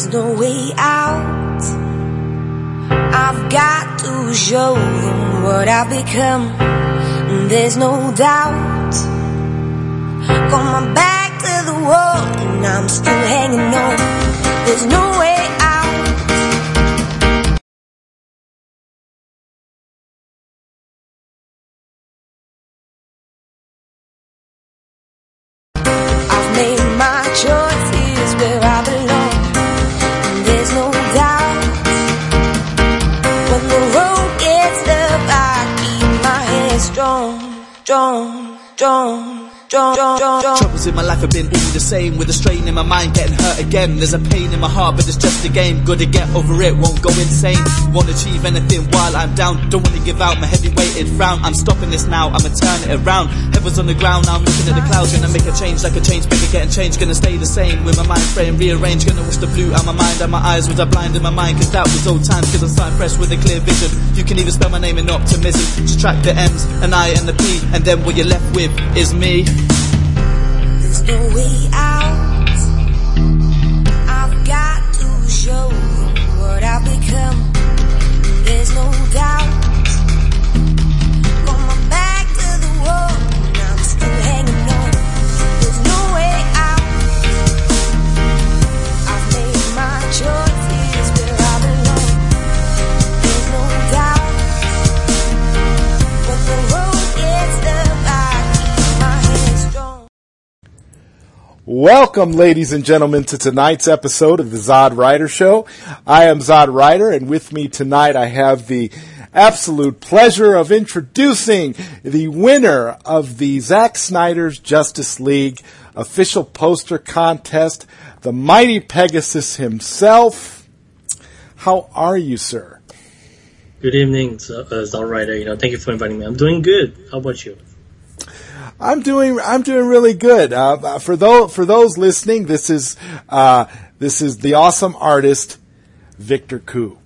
There's no way out. I've got to show them what I've become. There's no doubt. Got my back to the wall and I'm still hanging on. There's no way Troubles in my life have been all the same With a strain in my mind getting hurt again. There's a pain in my heart but it's just a game. Gotta get over it, won't go insane. Won't achieve anything while I'm down. Don't wanna give out my heavy weighted frown. I'm stopping this now, I'ma turn it around. Heaven's on the ground, now I'm looking at the clouds. Gonna make a change like a change maker getting changed Gonna stay the same with my mind frame rearranged. Gonna wash the blue out my mind and my eyes Was I blind in my mind. Cause that was old times Cause I'm starting fresh with a clear vision. You can even spell my name in optimism. Subtract the M's, and I and the P. And then what you're left with is me There's no way out. I've got to show what I've become. There's no doubt. Got Welcome, ladies and gentlemen, to tonight's episode of the ZodWriter Show. I am ZodWriter, and with me tonight I have the absolute pleasure of introducing the winner of the Zack Snyder's Justice League official poster contest, the mighty Pegasus himself. How are you, sir? Good evening, Zod uh, Zal Ryder. You know, thank you for inviting me. I'm doing good. How about you? I'm doing I'm doing really good. Uh, for those for those listening, this is uh, this is the awesome artist Victor Koo.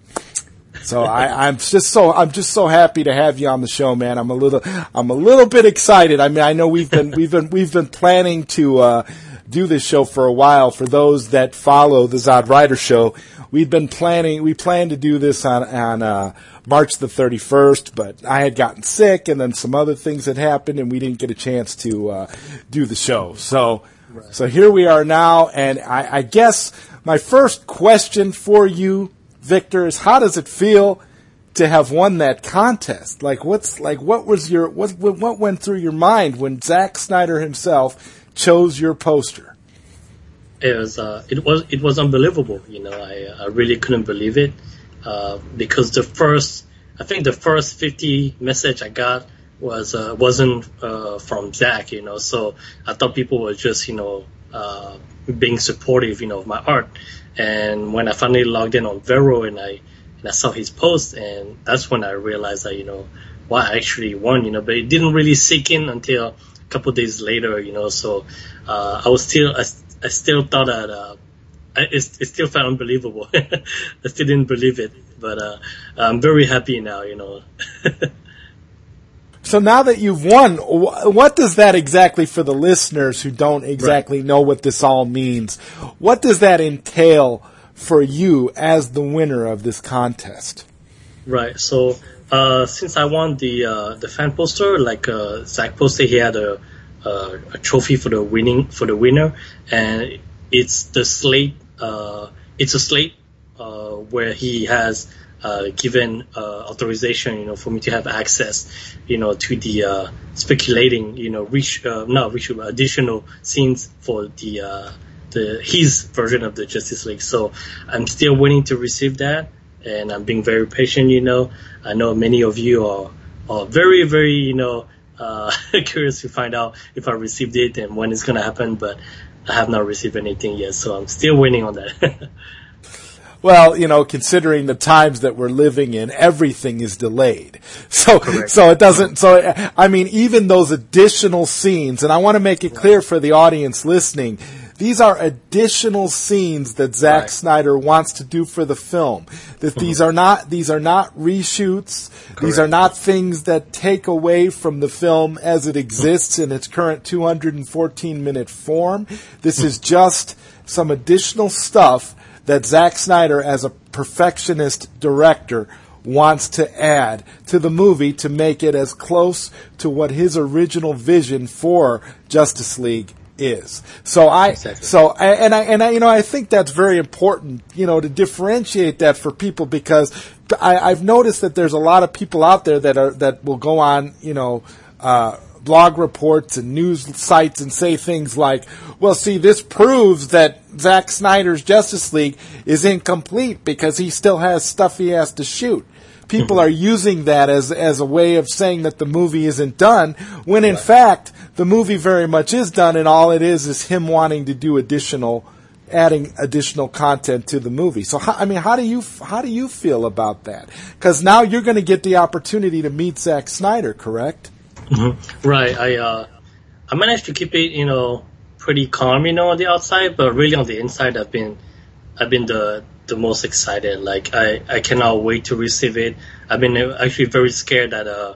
So I, I'm just so I'm just so happy to have you on the show, man. I'm a little I'm a little bit excited. I mean, I know we've been we've been we've been planning to uh, do this show for a while. For those that follow the ZodWriter show, we've been planning. We planned to do this on on uh, March the 31st, but I had gotten sick, and then some other things had happened, and we didn't get a chance to uh, do the show. So so here we are now, and I, I guess my first question for you, Victor, is how does it feel? To have won that contest, like what's like what was your what what went through your mind when Zack Snyder himself chose your poster? It was uh, it was it was unbelievable. You know, I I really couldn't believe it uh, because the first I think the first 50 message I got was uh, wasn't uh, from Zack. You know, so I thought people were just you know uh, being supportive. You know, of my art. And when I finally logged in on Vero and I and I saw his post, and that's when I realized that you know, wow, I actually won. You know, but it didn't really sink in until a couple days later. You know, so uh, I was still I, I still thought that uh, it, it still felt unbelievable. I still didn't believe it, but uh, I'm very happy now. You know. So now that you've won, what does that exactly for the listeners who don't exactly know what this all means? What does that entail for you as the winner of this contest? Right. So uh, since I won the uh, the fan poster, like uh, Zack posted, he had a, uh, a trophy for the winning for the winner, and it's the slate. Uh, it's a slate uh, where he has uh, given uh, authorization, you know, for me to have access, you know, to the uh, speculating, you know, reach, uh, not reach, additional scenes for the the his version of the Justice League. So I'm still waiting to receive that, and I'm being very patient. You know, I know many of you are are very very you know uh, curious to find out if I received it and when it's gonna happen, but I have not received anything yet, so I'm still waiting on that. Well, you know, considering the times that we're living in, everything is delayed. So, Correct. so it doesn't, so, I mean, even those additional scenes, and I want to make it clear for the audience listening, these are additional scenes that Zack Right. Snyder wants to do for the film. That mm-hmm. these are not, these are not reshoots. These are not things that take away from the film as it exists in its current 214 minute form. This is mm-hmm. just some additional stuff that Zack Snyder, as a perfectionist director, wants to add to the movie to make it as close to what his original vision for Justice League is. So I, Exactly. so and I, and I, you know, I think that's very important, you know, to differentiate that for people because I, I've noticed that there's a lot of people out there that are that will go on, you know, uh, blog reports and news sites and say things like, "Well, see, this proves that Zack Snyder's Justice League is incomplete because he still has stuff he has to shoot." People are using that as as a way of saying that the movie isn't done, when in fact the movie very much is done, and all it is is him wanting to do additional, adding additional content to the movie. So, how, I mean, how do you how do you feel about that? Because now you're going to get the opportunity to meet Zack Snyder, correct? Right. I uh, I managed to keep it, you know, pretty calm, you know, on the outside, but really on the inside, I've been, I've been the the most excited. Like I, I cannot wait to receive it. I've been actually very scared that uh,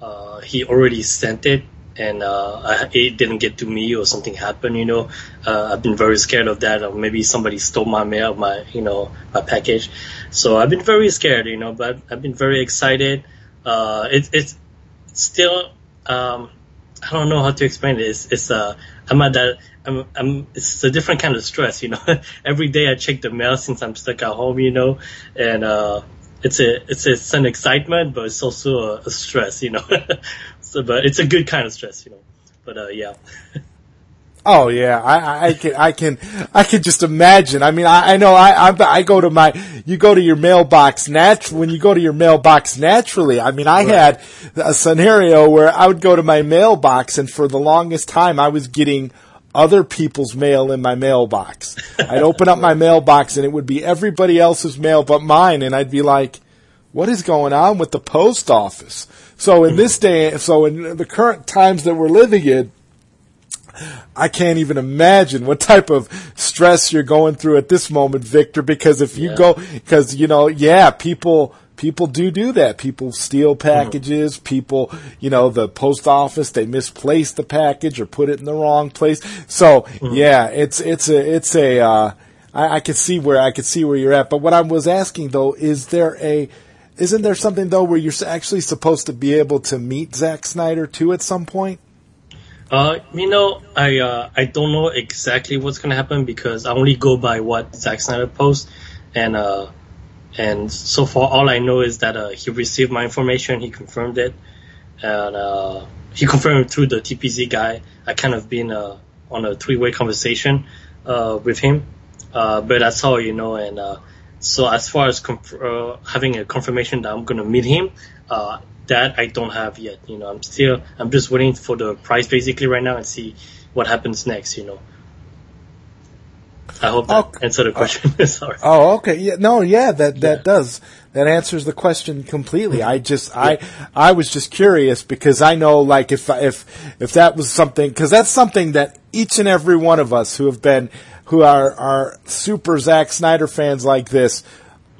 uh, he already sent it and uh, I, it didn't get to me or something happened. You know, uh, I've been very scared of that, or maybe somebody stole my mail, my you know, my package. So I've been very scared, you know, but I've been very excited. Uh, it, it's still, um, I don't know how to explain it. It's, it's uh, I'm at that, I'm, I'm, it's a different kind of stress, you know. Every day I check the mail since I'm stuck at home, you know, and uh, it's a, it's a, it's an excitement, but it's also a, a stress, you know. so, but it's a good kind of stress, you know. But uh, yeah. Oh yeah, I, I- I can, I can, I can just imagine. I mean, I, I know I, I, I go to my, you go to your mailbox nat, when you go to your mailbox naturally. I mean, I had a scenario where I would go to my mailbox and for the longest time I was getting other people's mail in my mailbox. I'd open up my mailbox and it would be everybody else's mail but mine and I'd be like, what is going on with the post office? So in this day, so in the current times that we're living in, I can't even imagine what type of stress you're going through at this moment, Victor, because if you Yeah. go, because, you know, yeah, people, people do do that. People steal packages. People, you know, the post office, they misplace the package or put it in the wrong place. So, yeah, it's, it's a, it's a, uh, I, I could see where, I could see where you're at. But what I was asking though, is there a, isn't there something though where you're actually supposed to be able to meet Zack Snyder too at some point? Uh, you know, I uh, I don't know exactly what's gonna happen because I only go by what Zack Snyder posts, and uh, and so far all I know is that uh, he received my information, he confirmed it, and uh, he confirmed through the TPZ guy. I kind of been uh, on a three-way conversation uh, with him, uh, but that's all you know. And uh, so as far as conf- having a confirmation that I'm gonna meet him, uh, that I don't have yet. You know, I'm still I'm just waiting for the price basically right now and see what happens next. You know. I hope that Okay. answered the question. Sorry. Oh, okay. Yeah, no, yeah, that that does that answers the question completely. I just I I was just curious because I know like if if if that was something because that's something that each and every one of us who have been who are are super Zack Snyder fans like this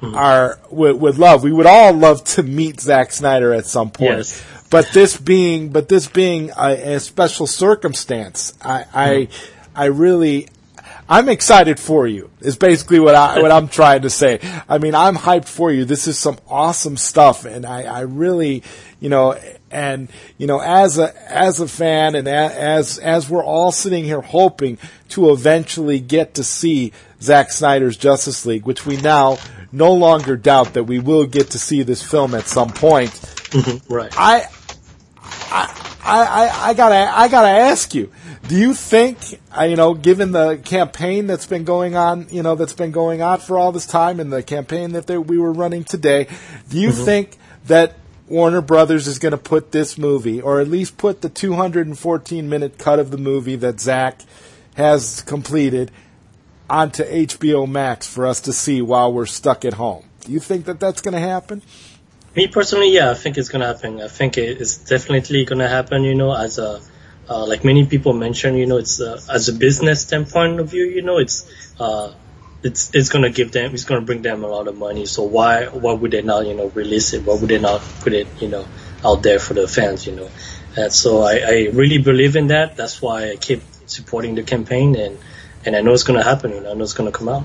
mm-hmm. are would, would love. We would all love to meet Zack Snyder at some point. Yes. But this being but this being a, a special circumstance, I I mm-hmm. I really I'm excited for you. Is basically what I what I'm trying to say. I mean, I'm hyped for you. This is some awesome stuff, and I, I really, you know, and you know, as a as a fan, and a, as as we're all sitting here hoping to eventually get to see Zack Snyder's Justice League, which we now no longer doubt that we will get to see this film at some point. Mm-hmm. Right. I, I, I, I gotta, I gotta ask you. Do you think, uh, you know, given the campaign that's been going on, you know, that's been going on for all this time, and the campaign that they, we were running today, do you think that Warner Brothers is going to put this movie, or at least put the 214 minute cut of the movie that Zack has completed, onto HBO Max for us to see while we're stuck at home? Do you think that that's going to happen? Me personally, yeah, I think it's gonna happen. I think it is definitely gonna happen. You know, as a uh, like many people mentioned, you know, it's uh, as a business standpoint of view, you know, it's uh, it's it's gonna give them, it's gonna bring them a lot of money. So why why would they not, you know, release it? Why would they not put it, you know, out there for the fans, you know? And so I, I really believe in that. That's why I keep supporting the campaign, and and I know it's gonna happen. You know, I know it's gonna come out.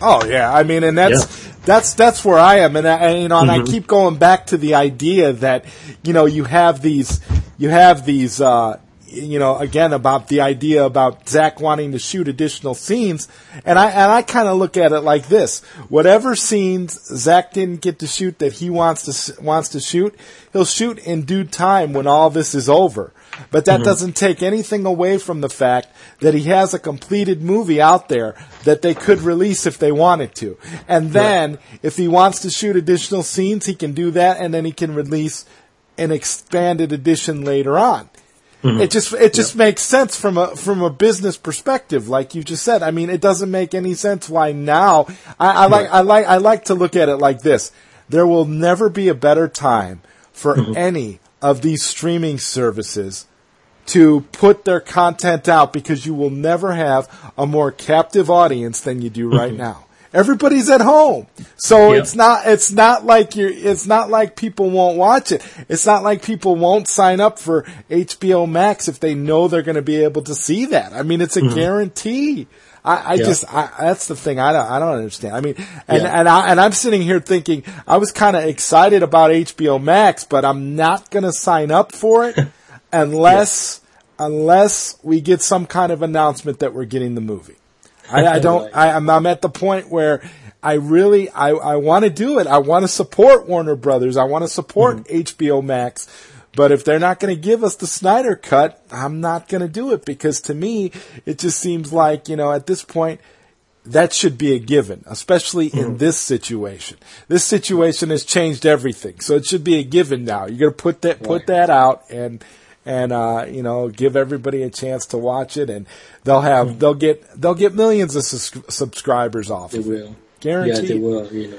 Oh yeah, I mean, and that's that's that's where I am, and, I, and you know, and I keep going back to the idea that you know you have these you have these uh, you know again about the idea about Zack wanting to shoot additional scenes, and I and I kind of look at it like this: whatever scenes Zack didn't get to shoot that he wants to wants to shoot, he'll shoot in due time when all this is over. But that doesn't take anything away from the fact that he has a completed movie out there that they could release if they wanted to. And then, if he wants to shoot additional scenes, he can do that, and then he can release an expanded edition later on. Mm-hmm. It just it just makes sense from a from a business perspective, like you just said. I mean, it doesn't make any sense why now. I, I like I like I like to look at it like this: there will never be a better time for mm-hmm. any of these streaming services to put their content out because you will never have a more captive audience than you do right mm-hmm. now. Everybody's at home. So it's not it's not like you it's not like people won't watch it. It's not like people won't sign up for HBO Max if they know they're going to be able to see that. I mean, it's a mm-hmm. guarantee. I, I Yeah. just I, that's the thing I don't I don't understand. I mean, and Yeah. and I and I'm sitting here thinking I was kind of excited about HBO Max, but I'm not going to sign up for it unless unless we get some kind of announcement that we're getting the movie. I, I don't. I, I'm, I'm at the point where I really I, I want to do it. I want to support Warner Brothers. I want to support mm-hmm. HBO Max. But if they're not going to give us the Snyder cut, I'm not going to do it because to me it just seems like you know at this point that should be a given, especially in mm-hmm. this situation. This situation has changed everything, so it should be a given now. You're going to put that put that out and and uh, you know give everybody a chance to watch it, and they'll have they'll get they'll get millions of sus- subscribers off. They of it. will. Guaranteed. Yeah, they will. You know,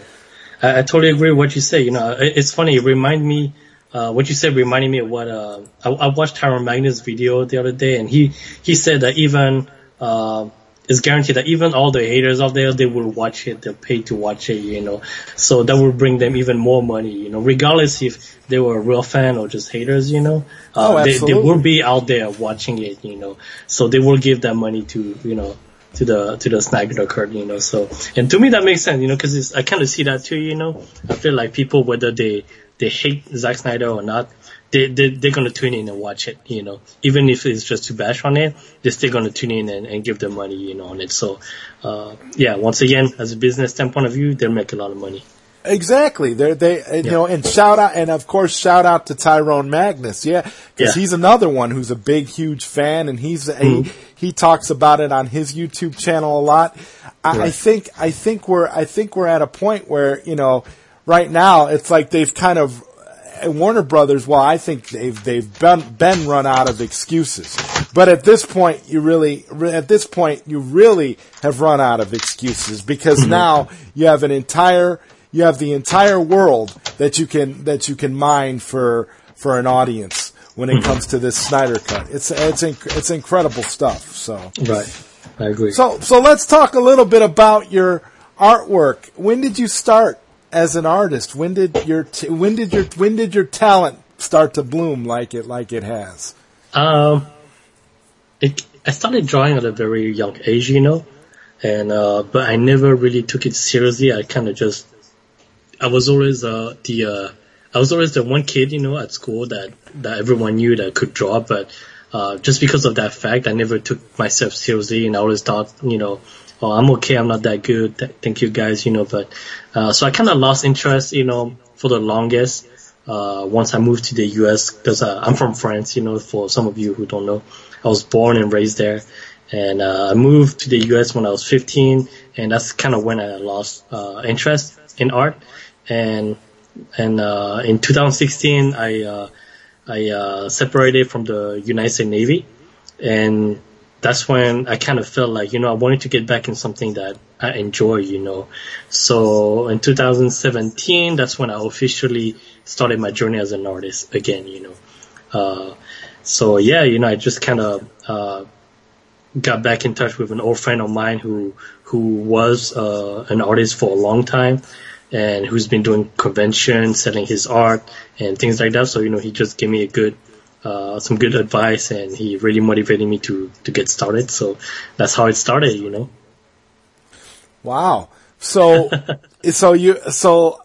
I, I totally agree with what you say. You know, it, it's funny. It remind me. Uh, what you said reminded me of what uh, I, I watched Tyrone Magnus video the other day, and he he said that even uh, it's guaranteed that even all the haters out there they will watch it. They'll pay to watch it. You know, so that will bring them even more money. You know, regardless if they were a real fan or just haters. You know, uh, Oh, they, they will be out there watching it. You know, so they will give that money to you know to the to the Snyder Cut, you know. So, and to me that makes sense, you know, because I kind of see that too, you know. I feel like people, whether they they hate Zack Snyder or not, they they they're gonna tune in and watch it, you know. Even if it's just to bash on it, they're still gonna tune in and, and give them money, you know, on it. So, uh, yeah, once again, as a business standpoint of view, they'll make a lot of money. Exactly. They're, they, uh, you know, and shout out, and of course, shout out to Tyrone Magnus. Yeah. Cause Yeah. Mm-hmm. he's another one who's a big, huge fan and he's, he, he talks about it on his YouTube channel a lot. I, I think, I think we're, I think we're at a point where, you know, right now it's like they've kind of, Warner Brothers, well, I think they've they've been, been run out of excuses. But at this point, you really at this point you really have run out of excuses because mm-hmm. now you have an entire you have the entire world that you can that you can mine for for an audience when it mm-hmm. comes to this Snyder cut. It's it's inc- it's incredible stuff. So Right. I agree. so so let's talk a little bit about your artwork. When did you start as an artist? When did your t- when did your when did your talent start to bloom like it like it has? Um, it, I started drawing at a very young age, you know, and uh, but I never really took it seriously. I kind of just, I was always uh, the, uh, I was always the one kid, you know, at school that that everyone knew that could draw, but uh, just because of that fact, I never took myself seriously, and I always thought, you know, oh, I'm okay, I'm not that good. Th- thank you guys, you know, but uh, so I kind of lost interest, you know, for the longest uh, once I moved to the U.S. because uh, I'm from France. You know, for some of you who don't know, I was born and raised there, and uh, I moved to the U.S. when I was 15, and that's kind of when I lost uh, interest in art. And and uh, in 2016, I uh, I uh, separated from the United States Navy, and that's when I kind of felt like, you know, I wanted to get back in something that I enjoy, you know. So in 2017, that's when I officially started my journey as an artist again, you know. Uh, so yeah, you know, I just kind of, uh, got back in touch with an old friend of mine who, who was, uh, an artist for a long time and who's been doing conventions, selling his art and things like that. So, you know, he just gave me a good, uh, some good advice and he really motivated me to, to get started. So that's how it started, you know. Wow. So, so you, so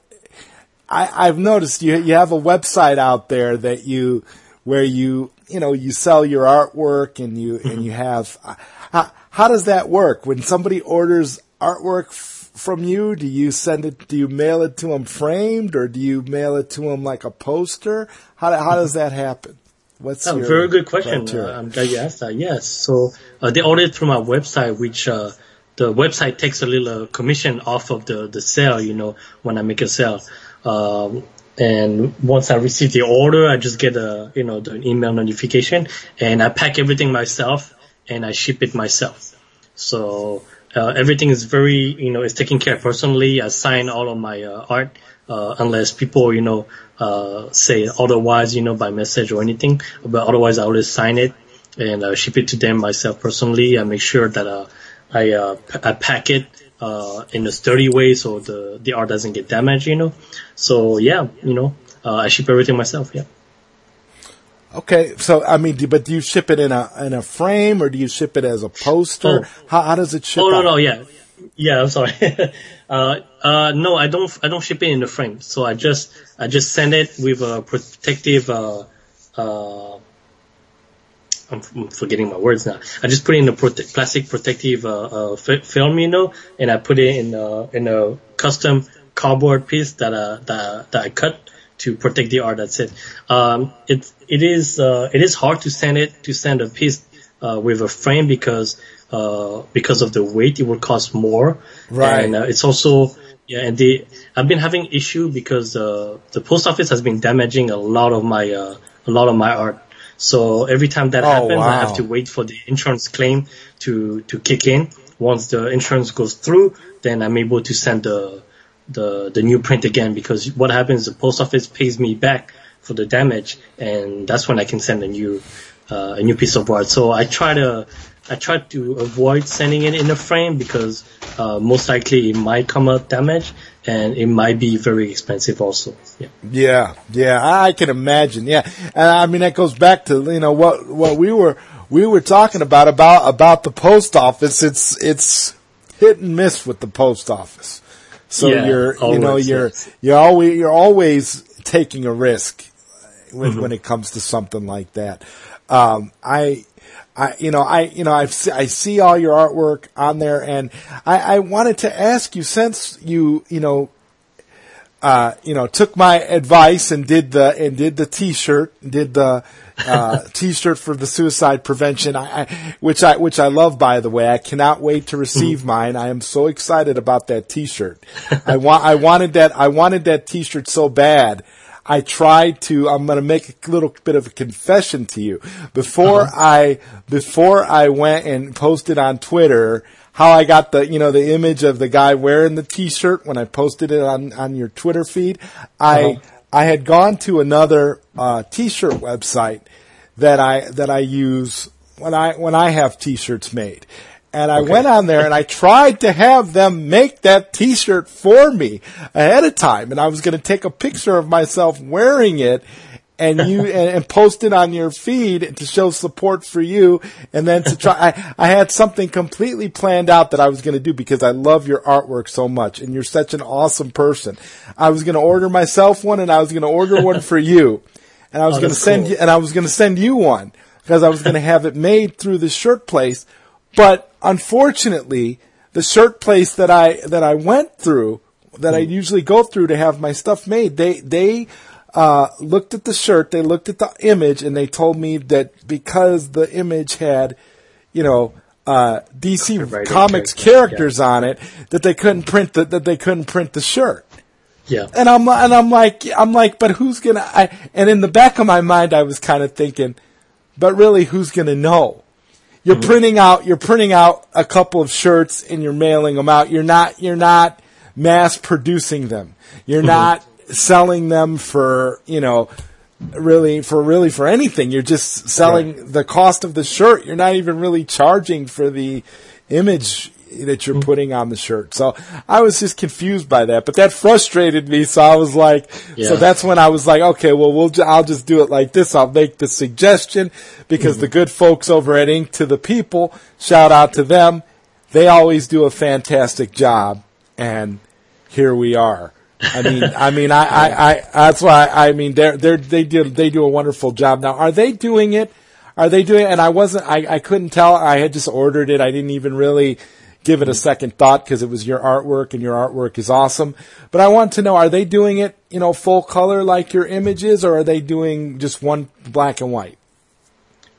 I, I've noticed you, you have a website out there that you, where you, you know, you sell your artwork and you, and you mm-hmm. have, uh, how, how does that work? When somebody orders artwork f- from you, do you send it, do you mail it to them framed or do you mail it to them like a poster? How, how does mm-hmm. that happen? What's Oh, very good question. Uh, I'm glad you asked that. Yes. So uh, they ordered through my website, which uh, the website takes a little commission off of the, the sale, you know, when I make a sale. Um, and once I receive the order, I just get a, you know, the email notification and I pack everything myself and I ship it myself. So uh, everything is very, you know, it's taken care of personally. I sign all of my uh, art uh, unless people, you know, uh, say otherwise, you know, by message or anything. But otherwise, I always sign it and uh, ship it to them myself personally. I make sure that uh, I uh, p- I pack it uh, in a sturdy way so the the art doesn't get damaged, you know. So yeah, you know, uh, I ship everything myself. Yeah. Okay, so I mean, do- but do you ship it in a in a frame or do you ship it as a poster? Oh. How, how does it ship? Oh no out? no yeah yeah I'm sorry. uh uh no I don't I don't ship it in the frame. So I just I just send it with a protective uh uh I'm, forgetting my words now. I just put it in a prote- plastic protective uh, uh fi- film you know and I put it in a in a custom cardboard piece that uh that that I cut to protect the art. That's it. Um, it it is uh, it is hard to send it to send a piece uh, with a frame because uh, because of the weight, it will cost more. Right. And uh, it's also yeah, and the I've been having issue because uh, the post office has been damaging a lot of my uh, a lot of my art. So every time that Oh, happens, I have to wait for the insurance claim to to kick in. Once the insurance goes through, then I'm able to send the the the new print again because what happens the post office pays me back for the damage and that's when I can send a new uh, a new piece of art. So I try to I try to avoid sending it in a frame because uh, most likely it might come out damaged and it might be very expensive also. Yeah. Yeah, yeah, I can imagine. Yeah, and I mean that goes back to you know what what we were we were talking about about about the post office. It's it's hit and miss with the post office. So Yeah, you're you know you're yes. you're always you're always taking a risk when Mm-hmm. when it comes to something like that. Um, I. I, you know, I, you know, I've, I see all your artwork on there and I, I wanted to ask you since you, you know, uh, you know, took my advice and did the and did the T-shirt, did the uh, T-shirt for the suicide prevention, I, I, which I which I love by the way. I cannot wait to receive mine. I am so excited about that T-shirt. I want I wanted that I wanted that T-shirt so bad. I tried to. I'm going to make a little bit of a confession to you. Before I before I went and posted on Twitter how I got the you know the image of the guy wearing the T-shirt when I posted it on on your Twitter feed. I I had gone to another uh, T-shirt website that I that I use when I when I have T-shirts made. And I went on there and I tried to have them make that t-shirt for me ahead of time. And I was going to take a picture of myself wearing it and you, and, and post it on your feed to show support for you. And then to try, I, I had something completely planned out that I was going to do because I love your artwork so much and you're such an awesome person. I was going to order myself one and I was going to order one for you. And I was Oh, going to send cool. you, and I was going to send you one because I was going to have it made through the shirt place. But unfortunately, the shirt place that I that I went through, that I usually go through to have my stuff made, they they uh, looked at the shirt, they looked at the image, and they told me that because the image had, you know. Uh, DC Comics characters, characters on it that they couldn't print the, that they couldn't print the shirt. Yeah. And I'm and I'm like I'm like, but who's gonna? I, and in the back of my mind, I was kind of thinking, but really, who's gonna know? You're printing out you're printing out a couple of shirts and you're mailing them out. You're not you're not mass producing them. You're mm-hmm. not selling them for you know really for really for anything. You're just selling the cost of the shirt. You're not even really charging for the image that you're mm-hmm. putting on the shirt. So I was just confused by that, but that frustrated me. So I was like, so that's when I was like, okay, well, we'll, ju- I'll just do it like this. I'll make the suggestion because the mm-hmm. good folks over at Ink to the People, shout out to them. They always do a fantastic job and here we are. I mean, I mean, I, I, I that's why I mean, they're, they're, they do, they do a wonderful job. Now, are they doing it? Are they doing? And I wasn't, I, I couldn't tell. I had just ordered it. I didn't even really give it a second thought because it was your artwork and your artwork is awesome. But I want to know, are they doing it, you know, full color like your images or are they doing just one black and white?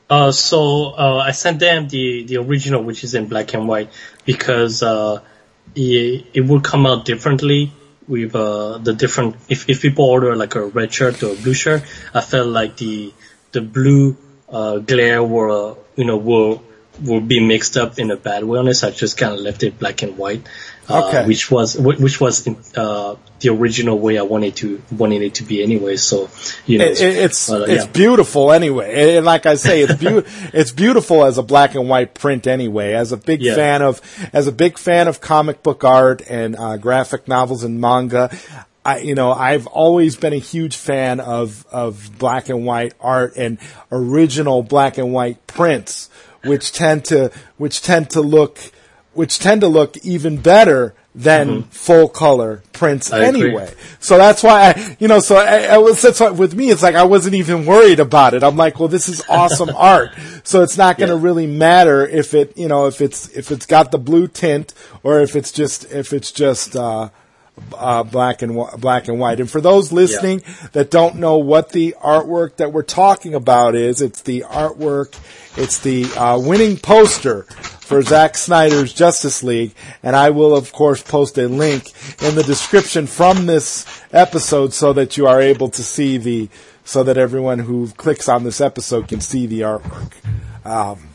Uh, so uh, I sent them the the original, which is in black and white, because uh, it, it would come out differently with uh, the different. If if people order like a red shirt or a blue shirt, I felt like the the blue uh, glare will you know will will be mixed up in a bad way on. So I just kind of left it black and white, uh, Okay. which was which was uh, the original way I wanted to wanted it to be anyway. So you know, It, it- it's uh, it's yeah. beautiful anyway, and, like I say, it's beau- it's beautiful as a black and white print anyway. As a big Yeah. fan of as a big fan of comic book art and uh, graphic novels and manga, I you know I've always been a huge fan of of black and white art and original black and white prints, which tend to which tend to look which tend to look even better than full color prints Mm-hmm. I agree. anyway. So that's why I, you know, so I, I was, that's why with me, it's like I wasn't even worried about it. I'm like, well, this is awesome art. So it's not going to Yeah. really matter if it, you know, if it's, if it's got the blue tint or if it's just, if it's just, uh, uh, black and wh- black and white. And for those listening that don't know what the artwork that we're talking about is, it's the artwork, it's the uh, winning poster for Zack Snyder's Justice League, and I will of course post a link in the description from this episode so that you are able to see the, so that everyone who clicks on this episode can see the artwork. Um,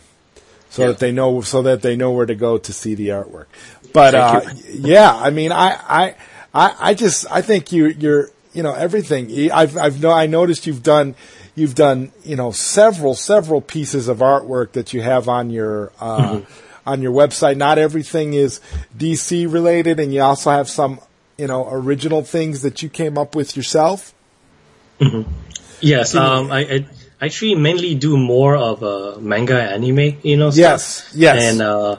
so Yeah. that they know so that they know where to go to see the artwork. But uh, yeah, I mean, I, I, I, I just I think you you're you know everything. I've I've no I noticed you've done you've done you know several several pieces of artwork that you have on your uh, on your website. Not everything is DC related, and you also have some you know original things that you came up with yourself. Yes, um, I, I actually mainly do more of uh, manga anime, you know. Yes, stuff. yes. And uh,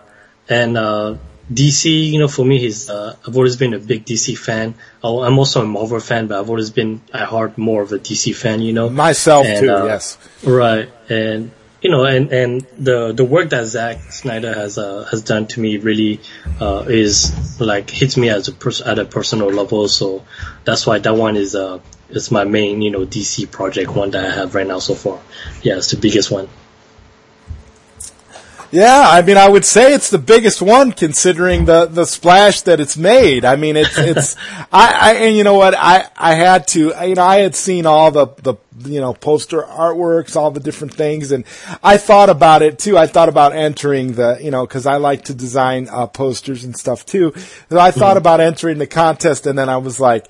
and uh, DC, you know, for me, he's uh, I've always been a big DC fan. Oh, I'm also a Marvel fan, but I've always been at heart more of a DC fan, you know. Myself And, too. uh, yes. Right, and you know, and and the the work that Zack Snyder has uh, has done to me really uh, is like hits me as a pers- at a personal level. So that's why that one is uh is my main you know DC project one that I have right now so far. Yeah, it's the biggest one. Yeah, I mean, I would say it's the biggest one considering the, the splash that it's made. I mean, it's, it's, I, I, and you know what, I, I had to, you know, I had seen all the, the, you know, poster artworks, all the different things, and I thought about it too. I thought about entering the, you know, cause I like to design, uh, posters and stuff too. So I thought about entering the contest and then I was like,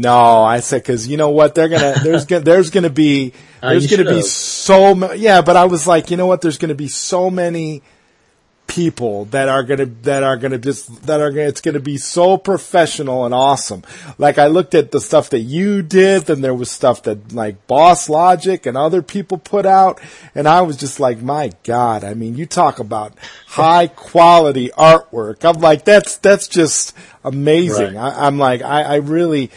no, I said, cause you know what, they're gonna, there's gonna, there's gonna be, Uh, there's gonna be should've. so ma- yeah, but I was like, you know what? There's going to be so many people that are going to that are going to just that are gonna it's going to be so professional and awesome. Like I looked at the stuff that you did, then there was stuff that like BossLogic and other people put out, and I was just like, my God! I mean, you talk about high quality artwork. I'm like, that's that's just amazing. Right. I, I'm like, I, I really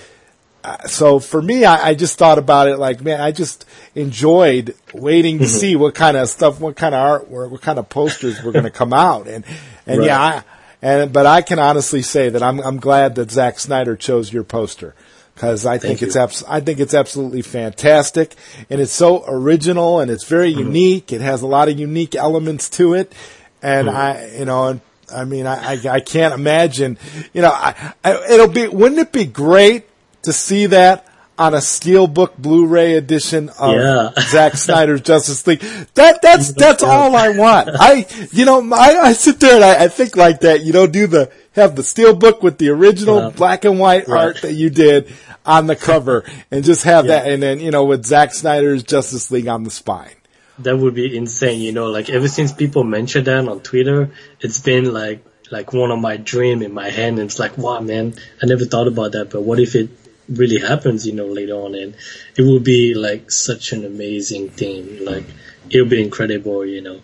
so for me, I, I just thought about it like, man, I just enjoyed waiting to see what kind of stuff, what kind of artwork, what kind of posters were going to come out, and and Right. yeah, I, and but I can honestly say that I'm I'm glad that Zack Snyder chose your poster because I think Thank it's you. abs- I think it's absolutely fantastic, and it's so original and it's very Mm-hmm. unique. It has a lot of unique elements to it, and Mm-hmm. I you know. And, I mean, I, I, I can't imagine, you know, I, I, it'll be, wouldn't it be great to see that on a steelbook Blu-ray edition of Yeah. Zack Snyder's Justice League. That that's that's all I want. I you know I, I sit there and I, I think like that. You know, do the have the steelbook with the original Yeah. black and white Right. art that you did on the cover, and just have that, and then you know with Zack Snyder's Justice League on the spine. That would be insane, you know. Like ever since people mentioned that on Twitter, it's been like like one of my dream in my head, and it's like, wow, man, I never thought about that. But what if it really happens, you know, later on, and it will be like such an amazing thing. Like it'll be incredible, you know.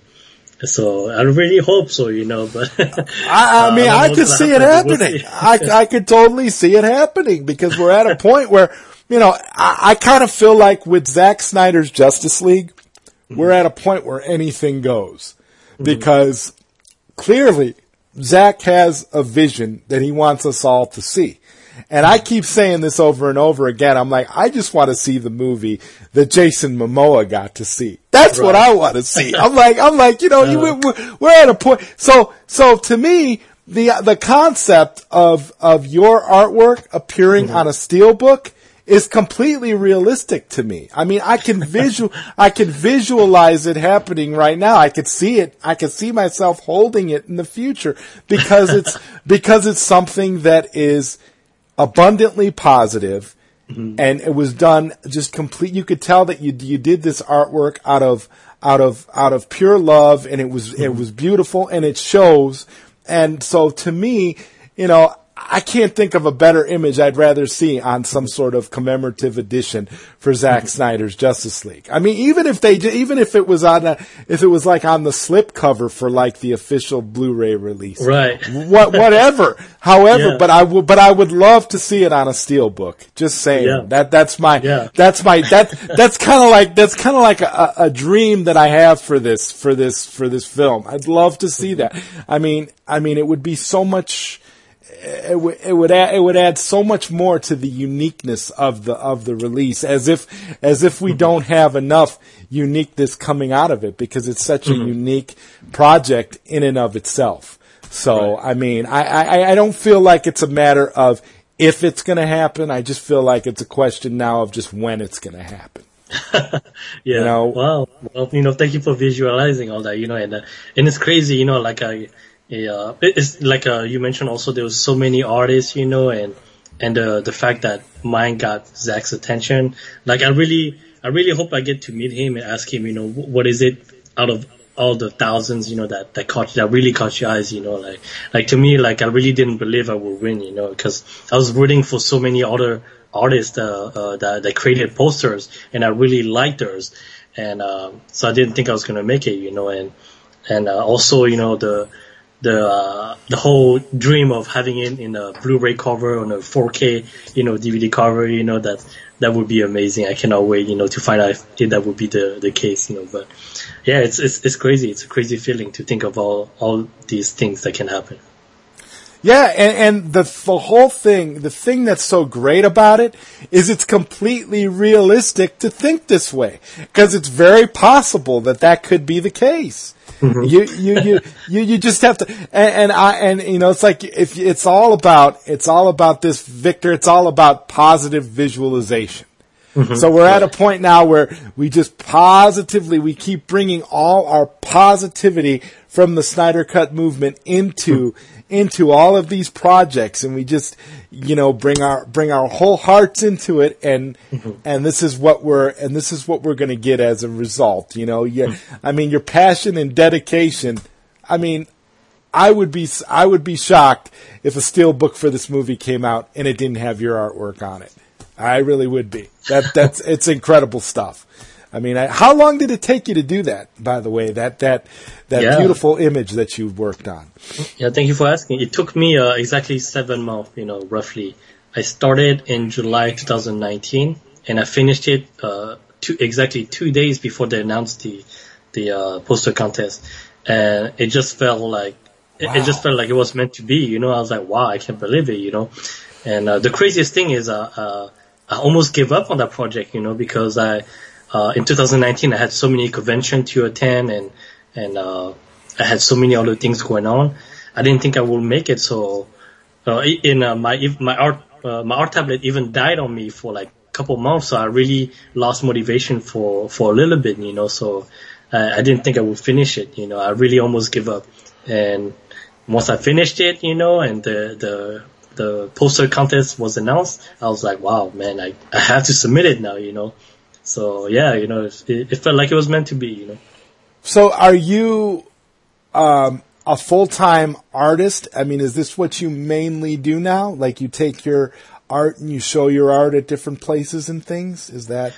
So I really hope so, you know. But I, I mean, Uh, I I could see it gonna happen, but happening. we'll. I, I could totally see it happening because we're at a point where, you know, I, I kind of feel like with Zack Snyder's Justice League, we're at a point where anything goes because clearly Zack has a vision that he wants us all to see. And I keep saying this over and over again. I'm like, I just want to see the movie that Jason Momoa got to see. That's what I want to see. I'm like, I'm like, you know, you, uh-huh. we're, we're at a point. So, so to me, the the concept of of your artwork appearing mm-hmm. on a steelbook is completely realistic to me. I mean, I can visual, I can visualize it happening right now. I could see it. I could see myself holding it in the future because it's because it's something that is abundantly positive mm-hmm. and it was done just complete you could tell that you you did this artwork out of out of out of pure love and it was it mm-hmm. was beautiful and it shows. And so to me you know I can't think of a better image I'd rather see on some sort of commemorative edition for Zack mm-hmm. Snyder's Justice League. I mean, even if they, even if it was on a, if it was like on the slip cover for like the official Blu-ray release, Right. What, whatever. However, Yeah. but I would, but I would love to see it on a steel book. Just saying Yeah. that, that's my, Yeah. that's my, that, that's kind of like, that's kind of like a, a dream that I have for this, for this, for this film. I'd love to see mm-hmm. that. I mean, I mean, it would be so much, it would it would add, it would add so much more to the uniqueness of the of the release as if as if we don't have enough uniqueness coming out of it because it's such a unique project in and of itself. So I mean I, I I don't feel like it's a matter of if it's going to happen. I just feel like it's a question now of just when it's going to happen. Yeah. know? Wow. Well, you know, thank you for visualizing all that. You know, and uh, and it's crazy. You know, like I, uh, it's like uh, you mentioned also there was so many artists. You know, and and uh, the fact that mine got Zack's attention. Like I really, I really hope I get to meet him and ask him. You know, what is it out of all the thousands, you know, that, that caught, that really caught your eyes, you know, like, like to me, like I really didn't believe I would win, you know, cause I was rooting for so many other artists, uh, uh, that, that created posters and I really liked theirs. And, um, so I didn't think I was to make it, you know, and, and, uh, also, you know, the, the, uh, the whole dream of having it in a Blu-ray cover on a 4K, you know, DVD cover, you know, that, that would be amazing. I cannot wait, you know, to find out if that would be the, the case, you know, but yeah, it's, it's, it's crazy. It's a crazy feeling to think of all, all these things that can happen. Yeah, and, and the the whole thing, the thing that's so great about it is it's completely realistic to think this way because it's very possible that that could be the case. Mm-hmm. You, you, you, you, you just have to, and, and I, and you know, it's like if it's all about, it's all about this, Victor. It's all about positive visualization. Mm-hmm. So we're at a point now where we just positively, we keep bringing all our positivity from the Snyder Cut movement into, mm-hmm. Into all of these projects and we just, you know, bring our, bring our whole hearts into it and, and this is what we're, and this is what we're going to get as a result, you know, yeah, hmm. I mean, your passion and dedication, I mean, I would be, I would be shocked if a steel book for this movie came out and it didn't have your artwork on it. I really would be. That that's it's incredible stuff. I mean, I, how long did it take you to do that? By the way, that that that Yeah. beautiful image that you worked on. Yeah, thank you for asking. It took me uh, exactly seven months, you know, roughly. I started in July 2019 and I finished it uh, two, exactly two days before they announced the the uh, poster contest, and it just felt like it, it just felt like it was meant to be. You know, I was like, wow, I can't believe it. You know, and uh, the craziest thing is, uh, uh, I almost gave up on that project. You know, because I uh, in 2019 I had so many conventions to attend and and uh, I had so many other things going on. I didn't think I would make it. So uh, in uh, my my art uh, my art tablet even died on me for like a couple months. So I really lost motivation for for a little bit. You know, so uh, I didn't think I would finish it. You know, I really almost give up. And once I finished it, you know, and the the the poster contest was announced, I was like, wow, man, I I have to submit it now. You know. So yeah, you know, it, it felt like it was meant to be. You know. So, are you um, a full time artist? I mean, is this what you mainly do now? Like, you take your art and you show your art at different places and things? Is that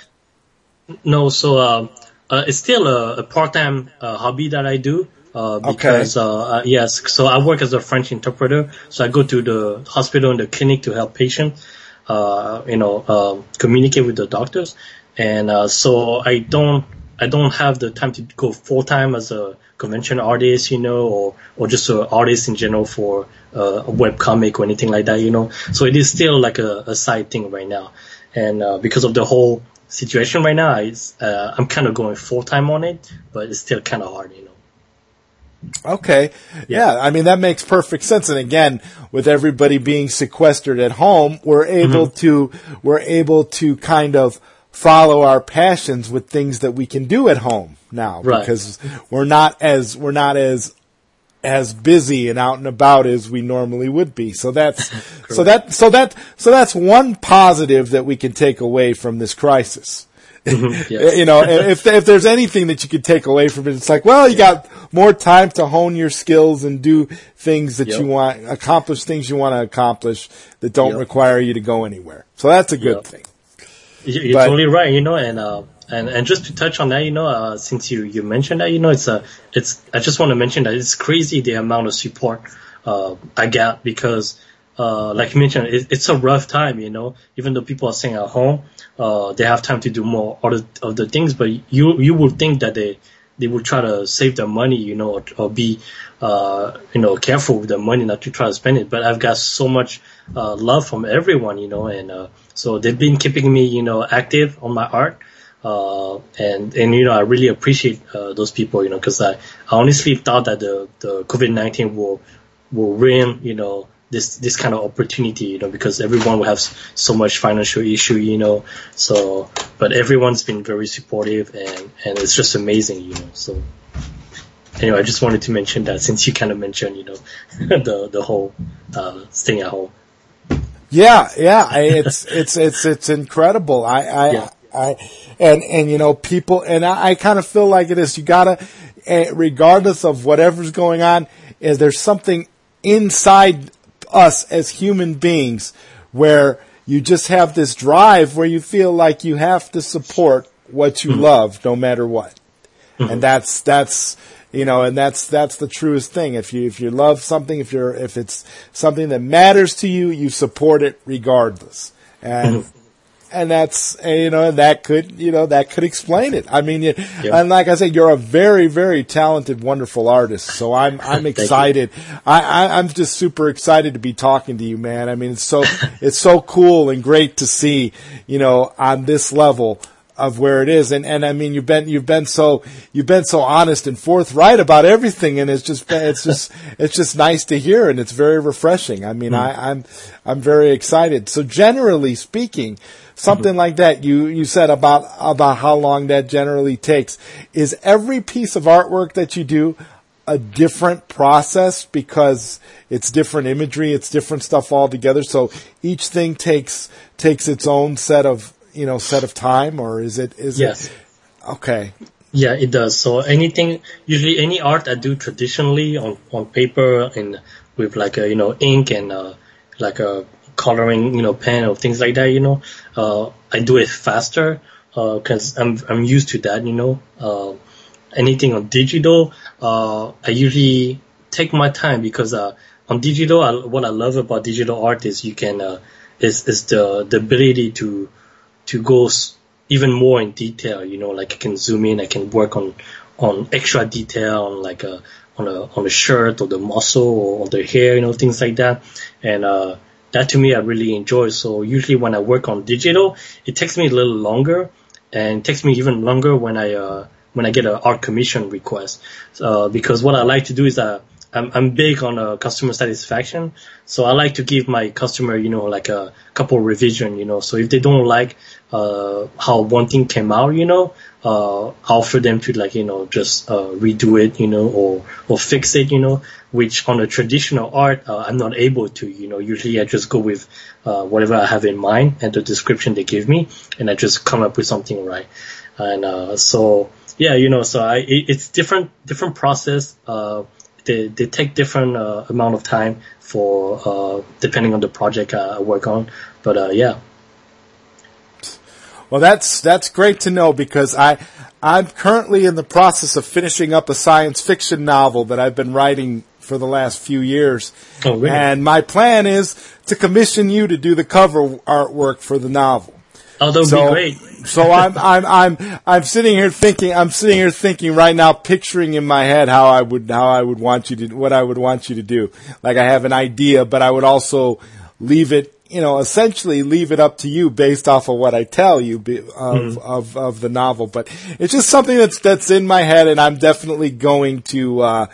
No, so uh, uh, it's still a, a part-time uh, hobby that I do. Uh, because uh, uh, yes, so I work as a French interpreter. So I go to the hospital and the clinic to help patients, uh, you know, uh, communicate with the doctors, and uh, so I don't I don't have the time to go full time as a convention artist, you know, or or just an artist in general for uh, a web comic or anything like that, you know. So it is still like a, a side thing right now, and uh, because of the whole situation right now, uh, I'm kind of going full time on it, but it's still kind of hard, you know. Okay. Yeah. I mean, that makes perfect sense. And again, with everybody being sequestered at home, we're able Mm-hmm. to, we're able to kind of follow our passions with things that we can do at home now Right. because we're not as, we're not as, as busy and out and about as we normally would be. So that's, so that, so that, so that's one positive that we can take away from this crisis. Mm-hmm. Yes. you know, if if there's anything that you could take away from it, it's like, well, you got more time to hone your skills and do things that Yep. you want, accomplish things you want to accomplish that don't Yep. require you to go anywhere. So that's a good Yep. thing. You- You're But- totally right, you know, and uh, and and just to touch on that, you know, uh, since you you mentioned that, you know, it's uh, it's I just want to mention that it's crazy the amount of support uh, I got because. Uh, like you mentioned, it, it's a rough time, you know. Even though people are staying at home, uh, they have time to do more other of the things. But you you would think that they they would try to save their money, you know, or, or be uh, you know careful with their money, not to try to spend it. But I've got so much uh, love from everyone, you know, and uh, so they've been keeping me, you know, active on my art. Uh, and, and, you know, I really appreciate, uh, those people, you know, cause I, I honestly thought that the, the COVID-19 will, will ruin, you know, this, this kind of opportunity, you know, because everyone will have so much financial issue, you know, so, but everyone's been very supportive and, and it's just amazing, you know, so. Anyway, I just wanted to mention that since you kind of mentioned, you know, the, the whole, uh, staying at home. Yeah, yeah, I, it's it's it's it's incredible. I I, Yeah. I and and you know people and I, I kind of feel like it is. You gotta, eh, regardless of whatever's going on, is there's something inside us as human beings where you just have this drive where you feel like you have to support what you mm-hmm. love no matter what. Mm-hmm. And that's that's you know and that's that's the truest thing. If you if you love something if you're if it's something that matters to you you support it regardless. And mm-hmm. And that's uh, you know that could you know that could explain it i mean you, Yeah. and like i said you're a very very talented wonderful artist so i'm i'm excited I, I i'm just super excited to be talking to you man i mean it's so it's so cool and great to see you know on this level of where it is and and I mean you've been you've been so you've been so honest and forthright about everything and it's just it's just it's just nice to hear and it's very refreshing. I mean I I'm I'm very excited. So generally speaking something like that you you said about about how long that generally takes is every piece of artwork that you do a different process because it's different imagery, it's different stuff altogether. So each thing takes takes its own set of you know set of time, or is it is Yes. it okay? Yeah, it does. So anything, usually any art I do traditionally on, on paper and with like a, you know, ink and, uh, like a coloring, you know, pen or things like that, you know, uh, I do it faster, uh, cause I'm, I'm used to that, you know, uh, anything on digital, uh, I usually take my time because, uh, on digital, I, what I love about digital art is you can, uh, is, is the, the ability to, to go s- even more in detail. You know, like I can zoom in, I can work on on extra detail on like a on a on a shirt or the muscle or the hair, you know, things like that. And uh, that to me, I really enjoy. So usually when I work on digital, it takes me a little longer, and it takes me even longer when I uh, when I get an art commission request. Uh, because what I like to do is uh, I'm, I'm big on uh, customer satisfaction. So I like to give my customer, you know, like a couple revision, you know. So if they don't like uh, how one thing came out, you know, uh, offer them to like, you know, just uh, redo it, you know, or or fix it, you know. Which on a traditional art, uh, I'm not able to, you know. Usually I just go with uh, whatever I have in mind and the description they give me, and I just come up with something right. And uh, so yeah, you know, so I it, it's different different process. Uh, they they take different uh, amount of time for uh, depending on the project I work on. But uh, yeah, Well, that's that's great to know because I I'm currently in the process of finishing up a science fiction novel that I've been writing for the last few years. Oh, really? And my plan is to commission you to do the cover artwork for the novel. Oh, that would So, be great. so I'm I'm I'm I'm sitting here thinking I'm sitting here thinking right now, picturing in my head how I would how I would want you to what I would want you to do. Like I have an idea, but I would also leave it, you know, essentially leave it up to you based off of what I tell you of of of the novel. But it's just something that's that's in my head, and I'm definitely going to. uh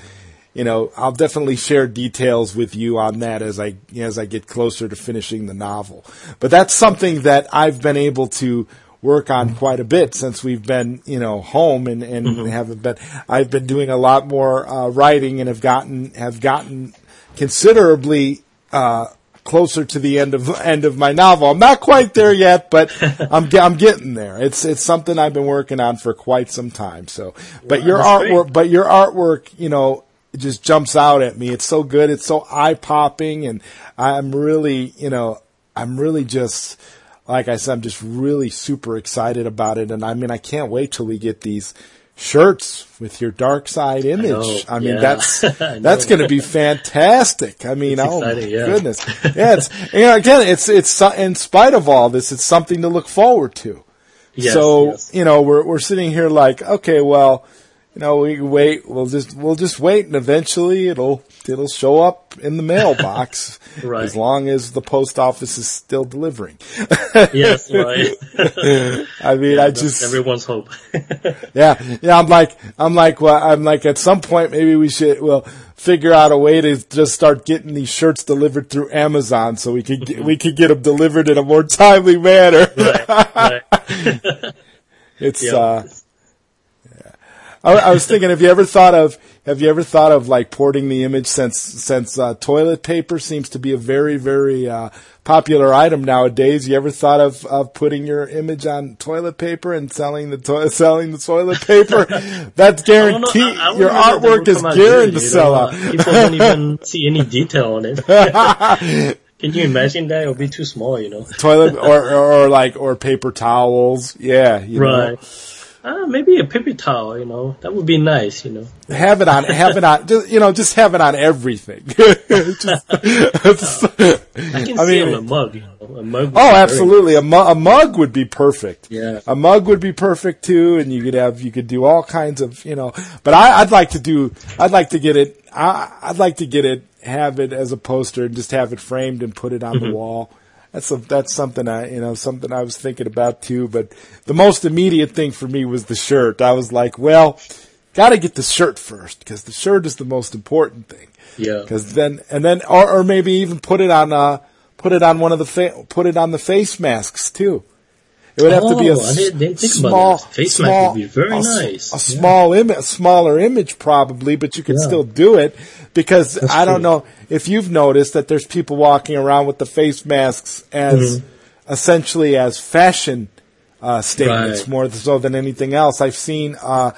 you know, I'll definitely share details with you on that as I as I get closer to finishing the novel. But that's something that I've been able to work on quite a bit since we've been, you know, home and and haven't been. I've been doing a lot more uh, writing and have gotten have gotten considerably uh, closer to the end of end of my novel. I'm not quite there yet, but I'm I'm getting there. It's it's something I've been working on for quite some time. So, but your that's great. artwork, but your artwork, you know, it just jumps out at me. It's so good. It's so eye popping, and I'm really, you know, I'm really just. Like I said, I'm just really super excited about it, and I mean, I can't wait till we get these shirts with your dark side image. know, I, mean, yeah. that's I that's going to be fantastic. I mean, It's oh my yeah. goodness, yeah. It's you know, again, it's it's in spite of all this, it's something to look forward to. Yes, so yes. you know, we're we're sitting here like, okay, well, you know, we wait. We'll just we'll just wait, and eventually it'll it'll show up in the mailbox Right. as long as the post office is still delivering. yes, right. I mean, I just everyone's hope. yeah, yeah. I'm like, I'm like, well, I'm like, at some point, maybe we should, well, figure out a way to just start getting these shirts delivered through Amazon, so we could get, we could get them delivered in a more timely manner. right, right. It's, Yeah. uh, yeah. I, I was thinking, have you ever thought of, have you ever thought of like porting the image since, since, uh, toilet paper seems to be a very, very, uh, popular item nowadays. You ever thought of, of putting your image on toilet paper and selling the to- selling the toilet paper? That's I don't know, guaranteed. I- your artwork is guaranteed to sell out. People don't even see any detail on it. Can you imagine that? It would be too small, you know. toilet or, or, or like or paper towels. Yeah, you know. Right. Uh, maybe a paper towel, you know. That would be nice, you know. have it on, have it on, just, you know, just have it on everything. Just- I can I see mean- on a mug, you know. A mug. oh, absolutely. A, mu- a mug would be perfect. Yeah. A mug would be perfect too, and you could have, you could do all kinds of, you know, but I, I'd like to do, I'd like to get it, I, I'd like to get it, have it as a poster and just have it framed and put it on the wall. That's a, that's something I, you know, something I was thinking about too, but the most immediate thing for me was the shirt. I was like, well, gotta get the shirt first, because the shirt is the most important thing. Yeah. Because then, and then, or, or maybe even put it on, uh, put it on one of the, fa- put it on the face masks too. It would have to be a Oh, I didn't- didn't think about small. Face mask small, would be very a, s- nice. A Yeah. small image, a smaller image probably, but you can Yeah. still do it because I don't true. know if you've noticed that there's people walking around with the face masks as Mm-hmm. essentially as fashion uh, statements Right. more so than anything else. I've seen uh,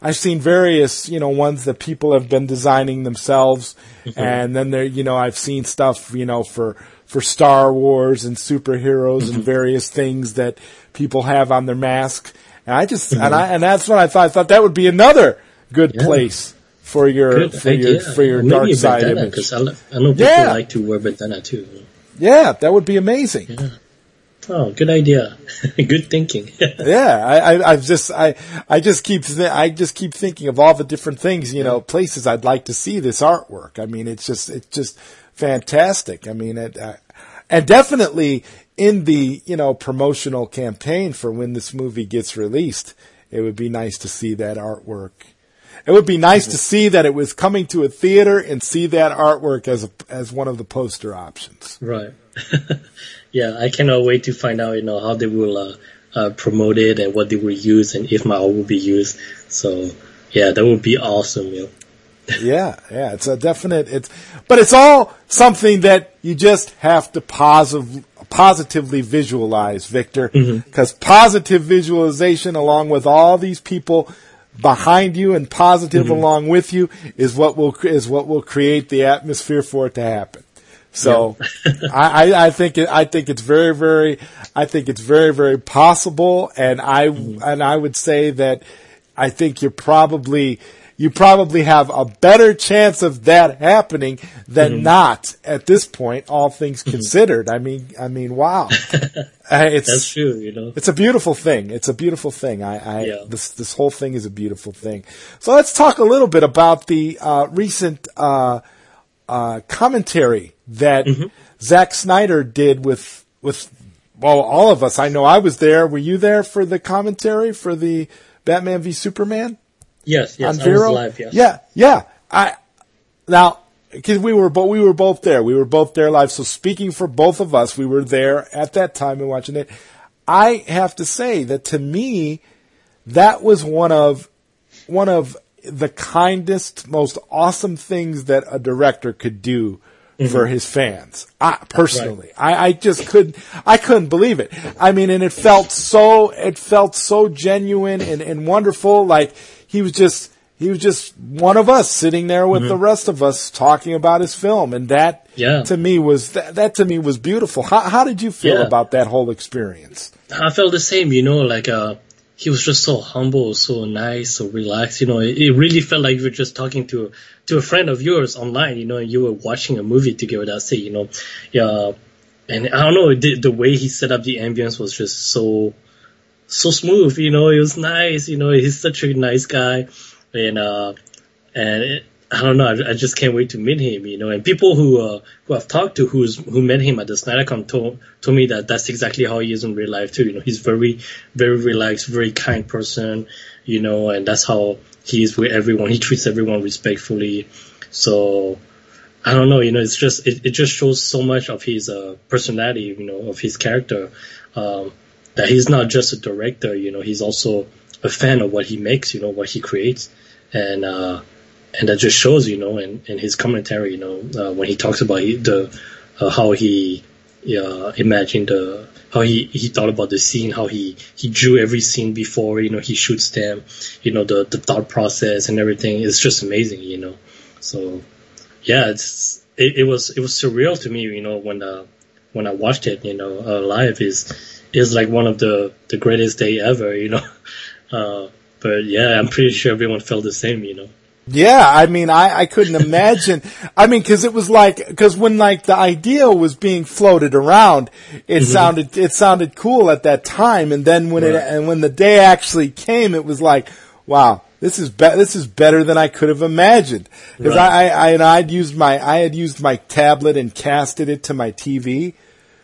I've seen various you know ones that people have been designing themselves, Mm-hmm. and then there you know I've seen stuff you know for for Star Wars and superheroes Mm-hmm. and various things that people have on their mask. And I just and Mm-hmm. I and that's what I thought. I thought that would be another good Yeah. place for your Good for idea. your for your Maybe dark side bandana, image. because I, lo- I know people Yeah. like to wear bandana too. Yeah, that would be amazing. Oh, good idea. good thinking. Yeah, I, I, I've just, I, I just keep, th- I just keep thinking of all the different things, you know, places I'd like to see this artwork. I mean, it's just, it's just fantastic. I mean, it, uh, and definitely in the, you know, promotional campaign for when this movie gets released, it would be nice to see that artwork. It would be nice to see that it was coming to a theater and see that artwork as a, as one of the poster options. right. yeah, I cannot wait to find out, you know, how they will uh, uh, promote it and what they will use and if my art will be used. So, yeah, that would be awesome, you know. Yeah, yeah, it's a definite. It's, but it's all something that you just have to positive, positively visualize, Victor, mm-hmm. because positive visualization, along with all these people behind you and positive mm-hmm. along with you, is what will is what will create the atmosphere for it to happen. So I, I, I think it, I think it's very very I think it's very very possible, and I mm-hmm. and I would say that I think you're probably you probably have a better chance of that happening than not at this point. All things considered, I mean, I mean, wow, Uh, it's That's true, you know. it's a beautiful thing. It's a beautiful thing. I, I Yeah. this this whole thing is a beautiful thing. So let's talk a little bit about the uh, recent uh, uh, commentary that Mm-hmm. Zack Snyder did with with well all of us. I know I was there. Were you there for the commentary for the Batman v Superman? Yes, yes, on I Vero? was live. Yes. Yeah, yeah. I now because we were both we were both there. We were both there live. So speaking for both of us, we were there at that time and watching it. I have to say that to me, that was one of one of the kindest, most awesome things that a director could do mm-hmm. for his fans. I, personally, I, I just couldn't, I couldn't believe it. I mean, and it felt so, it felt so genuine and, and wonderful. Like he was just, he was just one of us sitting there with the rest of us talking about his film. And that Yeah. to me was, that, that to me was beautiful. How, how did you feel Yeah. about that whole experience? I felt the same, you know, like uh he was just so humble, so nice, so relaxed, you know, it, it really felt like you were just talking to to a friend of yours online, you know, and you were watching a movie together, that's it, you know. Yeah and I don't know, the the way he set up the ambience was just so so smooth, you know, it was nice, you know, he's such a nice guy and uh and it, I don't know. I, I just can't wait to meet him. You know, and people who uh, who I've talked to who's who met him at the SnyderCon told told me that that's exactly how he is in real life too. You know, he's very very relaxed, very kind person. You know, and that's how he is with everyone. He treats everyone respectfully. So I don't know. You know, it's just it, it just shows so much of his uh, personality. You know, of his character. Um, that he's not just a director. You know, he's also a fan of what he makes. You know, what he creates, and. uh and that just shows, you know, in, in his commentary, you know, uh, when he talks about he- the uh, how he uh, imagined the how he, he thought about the scene, how he, he drew every scene before, you know, he shoots them, you know, the, the thought process and everything is just amazing, you know. So yeah, it's it, it was it was surreal to me, you know, when uh, when I watched it, you know, uh, live is is like one of the the greatest day ever, you know. Uh, but yeah, I'm pretty sure everyone felt the same, you know. Yeah, I mean, I, I couldn't imagine. I mean, cause it was like, cause when like the idea was being floated around, it sounded, it sounded cool at that time. And then when it, and when the day actually came, it was like, wow, this is be- this is better than I could have imagined. Cause Right. I, I, I, and I'd used my, I had used my tablet and casted it to my TV.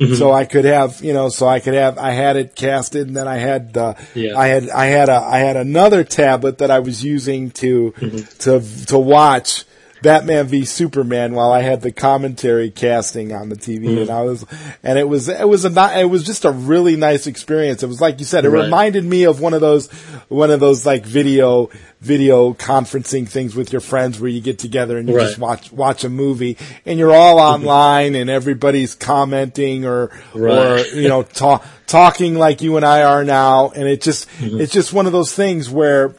So I could have, you know, so I could have, I had it casted and then I had, uh, Yeah. I had, I had a, I had another tablet that I was using to, to, to watch Batman v Superman while I had the commentary casting on the TV and I was, and it was, it was a, ni- it was just a really nice experience. It was like you said, it Right. reminded me of one of those, one of those like video, video conferencing things with your friends where you get together and you Right. just watch, watch a movie and you're all online and everybody's commenting or, or, you know, talk, talking like you and I are now. And it just, Mm-hmm. it's just one of those things where,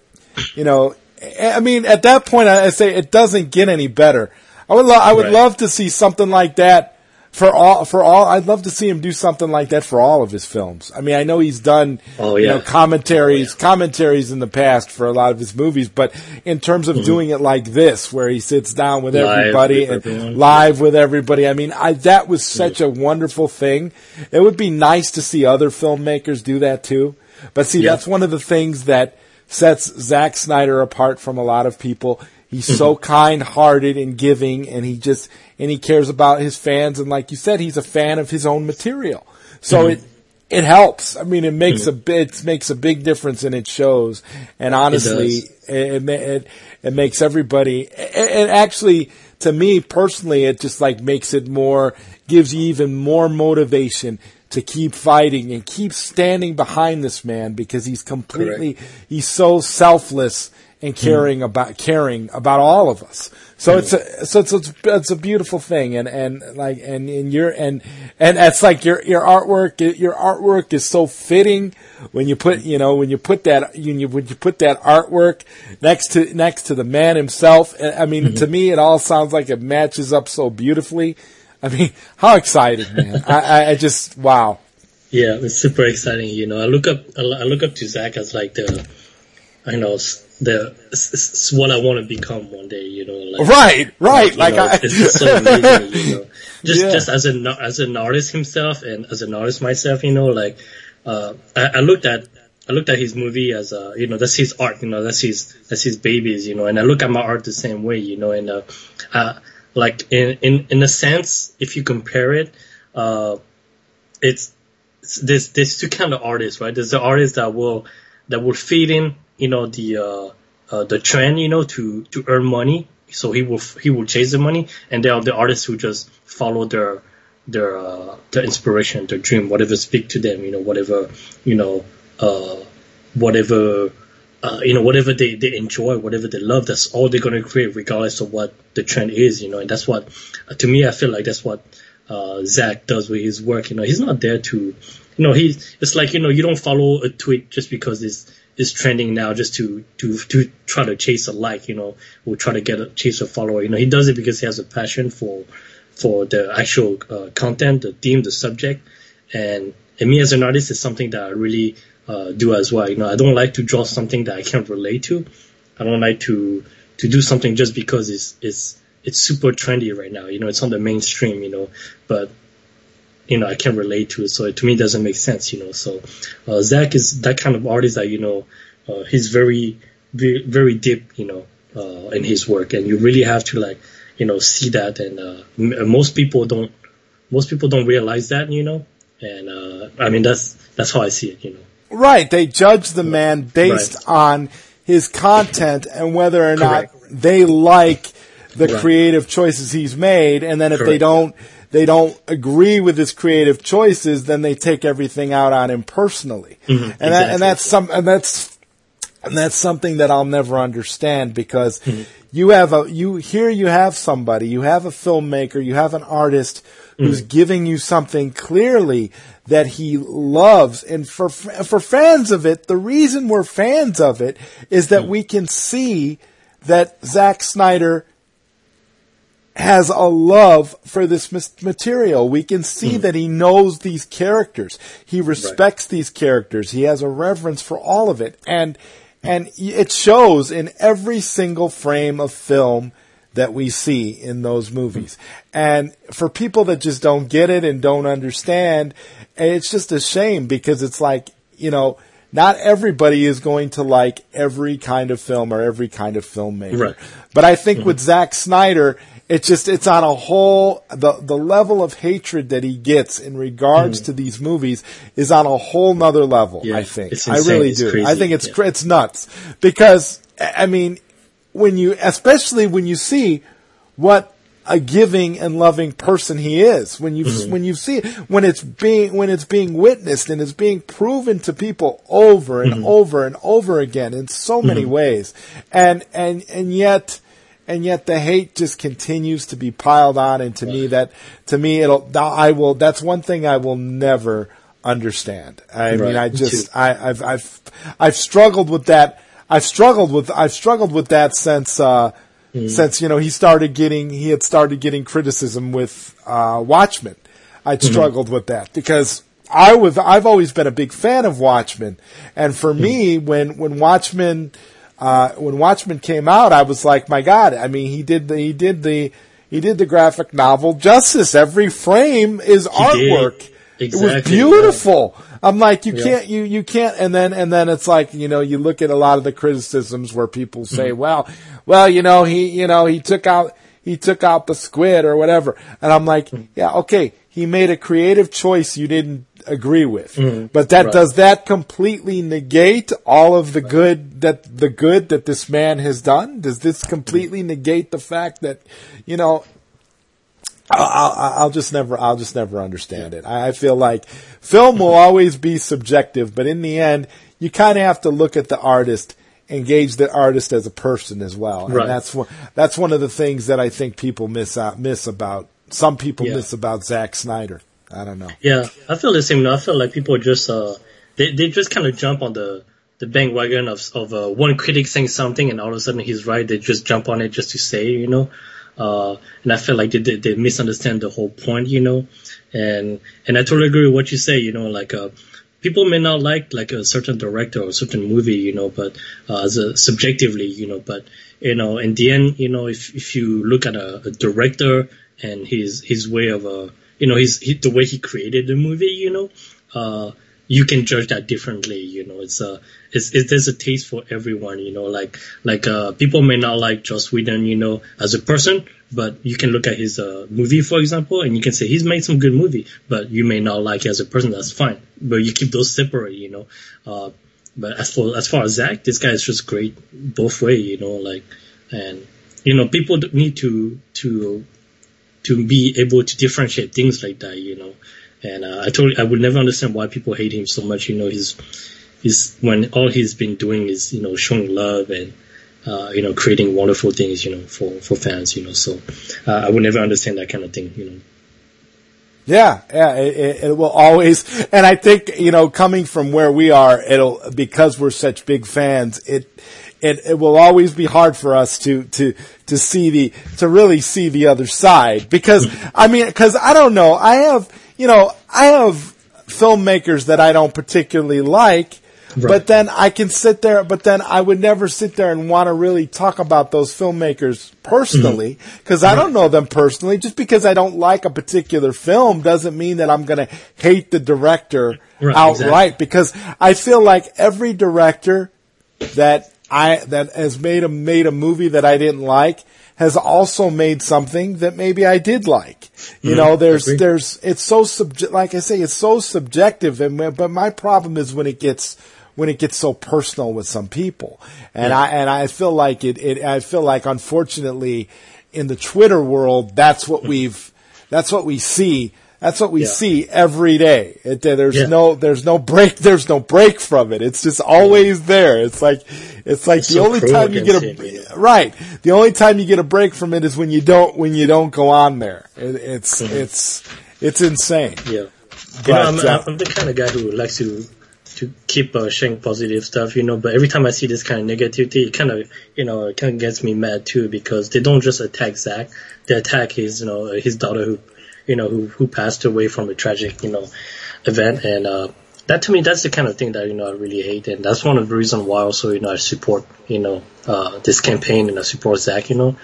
you know, I mean, at that point, I say it doesn't get any better. I would, lo- I would Right. love to see something like that for all, for all. I'd love to see him do something like that for all of his films. I mean, I know he's done, Oh, you know, yeah. commentaries, commentaries in the past for a lot of his movies, but in terms of doing it like this, where he sits down with Mm-hmm. Live everybody with and live with everybody. I mean, I, that was such a wonderful thing. It would be nice to see other filmmakers do that too. But see, Yeah. that's one of the things that sets Zack Snyder apart from a lot of people. He's so mm-hmm. kind-hearted and giving, and he just and he cares about his fans. And like you said, he's a fan of his own material. So mm-hmm. it it helps. I mean, it makes mm-hmm. a bit it makes a big difference, and it shows. And honestly, it it, it it makes everybody. It actually, to me personally, it just like makes it more gives you even more motivation to keep fighting and keep standing behind this man because he's completely he's so selfless and hmm. caring about caring about all of us. So it's a so it's, it's it's a beautiful thing and and like and and your and and it's like your your artwork your artwork is so fitting when you put you know when you put that when you when you put that artwork next to next to the man himself. I mean mm-hmm. to me it all sounds like it matches up so beautifully. I mean, how excited, man! I, I, just wow. Yeah, it's super exciting. You know, I look up I look up to Zack as like the, I know the it's, what I want to become one day. You know, like, right, right. Like, like know, I, it's just so amazing. You know, just Yeah. just as an as an artist himself and as an artist myself, you know, like uh, I, I looked at I looked at his movie as uh, you know that's his art, you know, that's his that's his babies, you know, and I look at my art the same way, you know, and uh, uh like in in in a sense, if you compare it, uh, it's, it's there's there's two kind of artists, right? There's the artists that will that will feed in, you know, the uh, uh the trend, you know, to to earn money. So he will he will chase the money, and there are the artists who just follow their their uh, their inspiration, their dream, whatever speak to them, you know, whatever you know, uh, whatever uh, you know, whatever they, they enjoy, whatever they love, that's all they're going to create, regardless of what the trend is, you know. And that's what, uh, to me, I feel like that's what uh, Zack does with his work. You know, he's not there to, you know, he's it's like you know, you don't follow a tweet just because it's it's trending now, just to to to try to chase a like, you know, or try to get a chase a follower. You know, he does it because he has a passion for for the actual uh, content, the theme, the subject, and and me as an artist is something that I really uh, do as well. You know, I don't like to draw something that I can't relate to. I don't like to to do something just because it's it's it's super trendy right now. You know, it's on the mainstream. You know, but you know I can't relate to it, so it, to me it doesn't make sense. You know, so uh, Zack is that kind of artist that you know uh, he's very very very deep. You know, uh, in his work, and you really have to like you know see that. And uh, m- most people don't most people don't realize that. You know, and uh, I mean that's that's how I see it. You know. Right. They judge the man based Right. on his content and whether or not they like the Right. creative choices he's made. And then if they don't, they don't agree with his creative choices, then they take everything out on him personally. And Mm-hmm. exactly. and that's some, and that's, and that's something that I'll never understand because Mm-hmm. you have a, you, here you have somebody, you have a filmmaker, you have an artist who's Mm. giving you something clearly that he loves. And for, for fans of it, the reason we're fans of it is that hmm. we can see that Zack Snyder has a love for this material. We can see hmm. that he knows these characters. He respects these characters. He has a reverence for all of it. And, and it shows in every single frame of film that we see in those movies. Hmm. And for people that just don't get it and don't understand, it's just a shame because it's like, you know, not everybody is going to like every kind of film or every kind of filmmaker. Right. But I think mm-hmm. with Zack Snyder, it's just it's on a whole the the level of hatred that he gets in regards mm-hmm. to these movies is on a whole nother level. Yeah, I think it's I really It's do. crazy. I think it's Yeah. it's nuts because I mean when you especially when you see what a giving and loving person he is when you Mm-hmm. when you see it when it's being when it's being witnessed and it's being proven to people over and Mm-hmm. over and over again in so many ways and and and yet and yet the hate just continues to be piled on and to me that to me it'll I will that's one thing I will never understand I mean I just. I I've I've I've struggled with that I've struggled with I've struggled with that since uh Mm. since you know he started getting he had started getting criticism with uh Watchmen. I'd Mm-hmm. struggled with that because I was I've always been a big fan of Watchmen, and for me when when Watchmen uh, when Watchmen came out, I was like, my God! I mean, he did the he did the he did the graphic novel justice. Every frame is artwork. It was Exactly, beautiful. I'm like, you Yeah. can't, you, you can't, and then, and then it's like, you know, you look at a lot of the criticisms where people say, Mm-hmm. well, well, you know, he, you know, he took out, he took out the squid or whatever. And I'm like, Mm-hmm. yeah, okay, he made a creative choice you didn't agree with. But that, Mm-hmm. Right. does that completely negate all of the good that, the good that this man has done? Does this completely negate the fact that, you know, I'll, I'll, I'll just never, I'll just never understand it. I, I feel like film will always be subjective, but in the end, you kind of have to look at the artist, engage the artist as a person as well, and Right. that's one, that's one of the things that I think people miss out, miss about some people Yeah. miss about Zack Snyder. I don't know. Yeah, I feel the same. I feel like people just uh they they just kind of jump on the the bandwagon of of uh, one critic saying something and all of a sudden he's right. They just jump on it just to say, you know. Uh, and I feel like they, they they misunderstand the whole point, you know, and and I totally agree with what you say, you know, like uh, people may not like like a certain director or a certain movie, you know, but uh, as a, subjectively, you know, but you know, in the end, you know, if if you look at a, a director and his his way of uh, you know, his, his the way he created the movie, you know, uh, you can judge that differently. You know, it's a it's, it's there's a taste for everyone. You know, like like uh, people may not like Joss Whedon, you know, as a person, but you can look at his uh, movie, for example, and you can say he's made some good movie, but you may not like it as a person. That's fine, but you keep those separate. You know, uh, but as for as far as Zack, this guy is just great both way. You know, like and you know people need to to to be able to differentiate things like that. You know and uh, I totally, I would never understand why people hate him so much. You know, he's, he's when all he's been doing is, you know, showing love and, uh, you know, creating wonderful things, you know, for, for fans, you know, so, uh, I would never understand that kind of thing, you know. Yeah, yeah, it, it, will always, and I think, you know, coming from where we are, it'll, because we're such big fans, it, it, it will always be hard for us to, to, to see the, to really see the other side. Because, I mean, cause I don't know, I have, you know, I have filmmakers that I don't particularly like, Right. But then I can sit there, but then I would never sit there and want to really talk about those filmmakers personally because mm-hmm. I don't know them personally. Just because I don't like a particular film doesn't mean that I'm going to hate the director right, outright exactly. because I feel like every director that I, that has made a, made a movie that I didn't like has also made something that maybe I did like. You mm-hmm. know, there's, there's, it's so subject, like I say, it's so subjective. And, but my problem is when it gets, when it gets so personal with some people. And yeah. I, and I feel like it, it, I feel like unfortunately in the Twitter world, that's what we've, that's what we see that's what we yeah. see every day. It, there's yeah. no, there's no break, there's no break from it. It's just always there. It's like, it's like it's the so only time you get a, right. The only time you get a break from it is when you don't, when you don't go on there. It, it's, mm-hmm. it's, it's insane. Yeah. But, you know, I'm, uh, I'm, the kind of guy who likes to, to keep uh, sharing positive stuff, you know, but every time I see this kind of negativity, it kind of, you know, it kind of gets me mad too because they don't just attack Zack. they attack his, you know, his daughter who you know, who, who passed away from a tragic, you know, event. And, uh, that to me, that's the kind of thing that, you know, I really hate. And that's one of the reasons why also, you know, I support, you know, uh, this campaign and I support Zack, you know,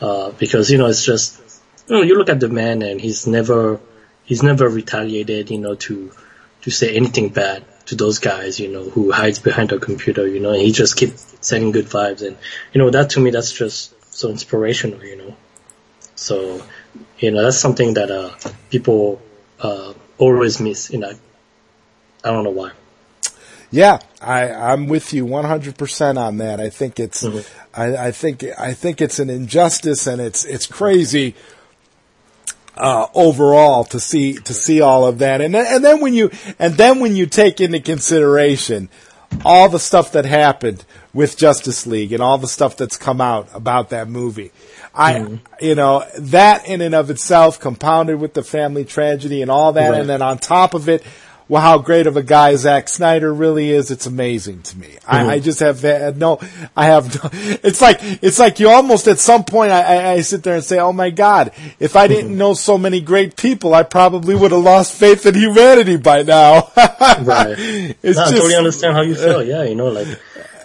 uh, because, you know, it's just, you know, you look at the man and he's never, he's never retaliated, you know, to, to say anything bad to those guys, you know, who hides behind a computer, you know, and he just keeps sending good vibes. And, you know, that to me, that's just so inspirational, you know. So, you know, that's something that uh, people uh, always miss. You know, I don't know why. Yeah, I, I'm with you 100% on that. I think it's, mm-hmm. I, I, think, I think it's an injustice and it's, it's crazy, uh, overall to see, to see all of that. And then, and then when you, and then when you take into consideration all the stuff that happened with Justice League and all the stuff that's come out about that movie, I, mm. you know, that in and of itself compounded with the family tragedy and all that. Right. And then on top of it, well, how great of a guy Zack Snyder really is. It's amazing to me. Mm-hmm. I, I, just have no, I have no, it's like, it's like you almost at some point I, I, I sit there and say, oh my God, if I didn't mm-hmm. know so many great people, I probably would have lost faith in humanity by now. right. It's no, just, I totally understand how you feel. Yeah. You know, like,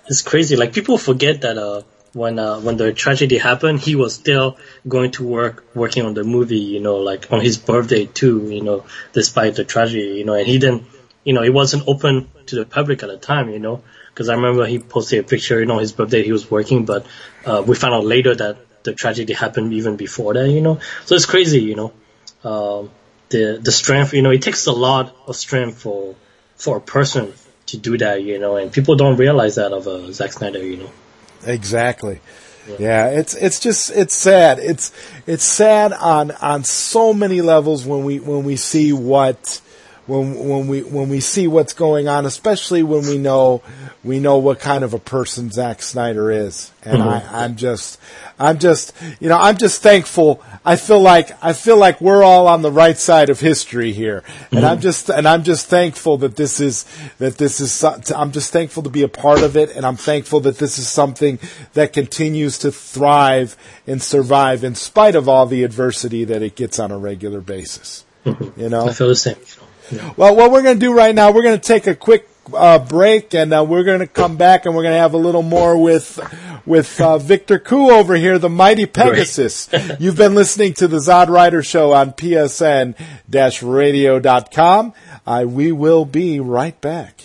it's crazy. Like people forget that, uh, when uh, when the tragedy happened, he was still going to work working on the movie, you know, like on his birthday too, you know, despite the tragedy, you know, and he didn't, you know, it wasn't open to the public at the time, you know, because I remember he posted a picture, you know, his birthday he was working, but uh, we found out later that the tragedy happened even before that, you know, so it's crazy, you know, um, the the strength, you know, it takes a lot of strength for for a person to do that, you know, and people don't realize that of uh, Zack Snyder, you know. Exactly. Yeah. yeah, it's it's just it's sad. It's it's sad on on so many levels when we when we see what when when we when we see what's going on, especially when we know we know what kind of a person Zack Snyder is, and Mm-hmm. I, I'm just I'm just you know I'm just thankful. I feel like I feel like we're all on the right side of history here, and Mm-hmm. I'm just and I'm just thankful that this is that this is I'm just thankful to be a part of it, and I'm thankful that this is something that continues to thrive and survive in spite of all the adversity that it gets on a regular basis. You know, I feel the same. You well, what we're going to do right now, we're going to take a quick uh, break, and uh, we're going to come back, and we're going to have a little more with with uh, Victor Koo over here, the mighty Pegasus. You've been listening to the ZodWriter Show on PSN-radio.com. Uh, we will be right back.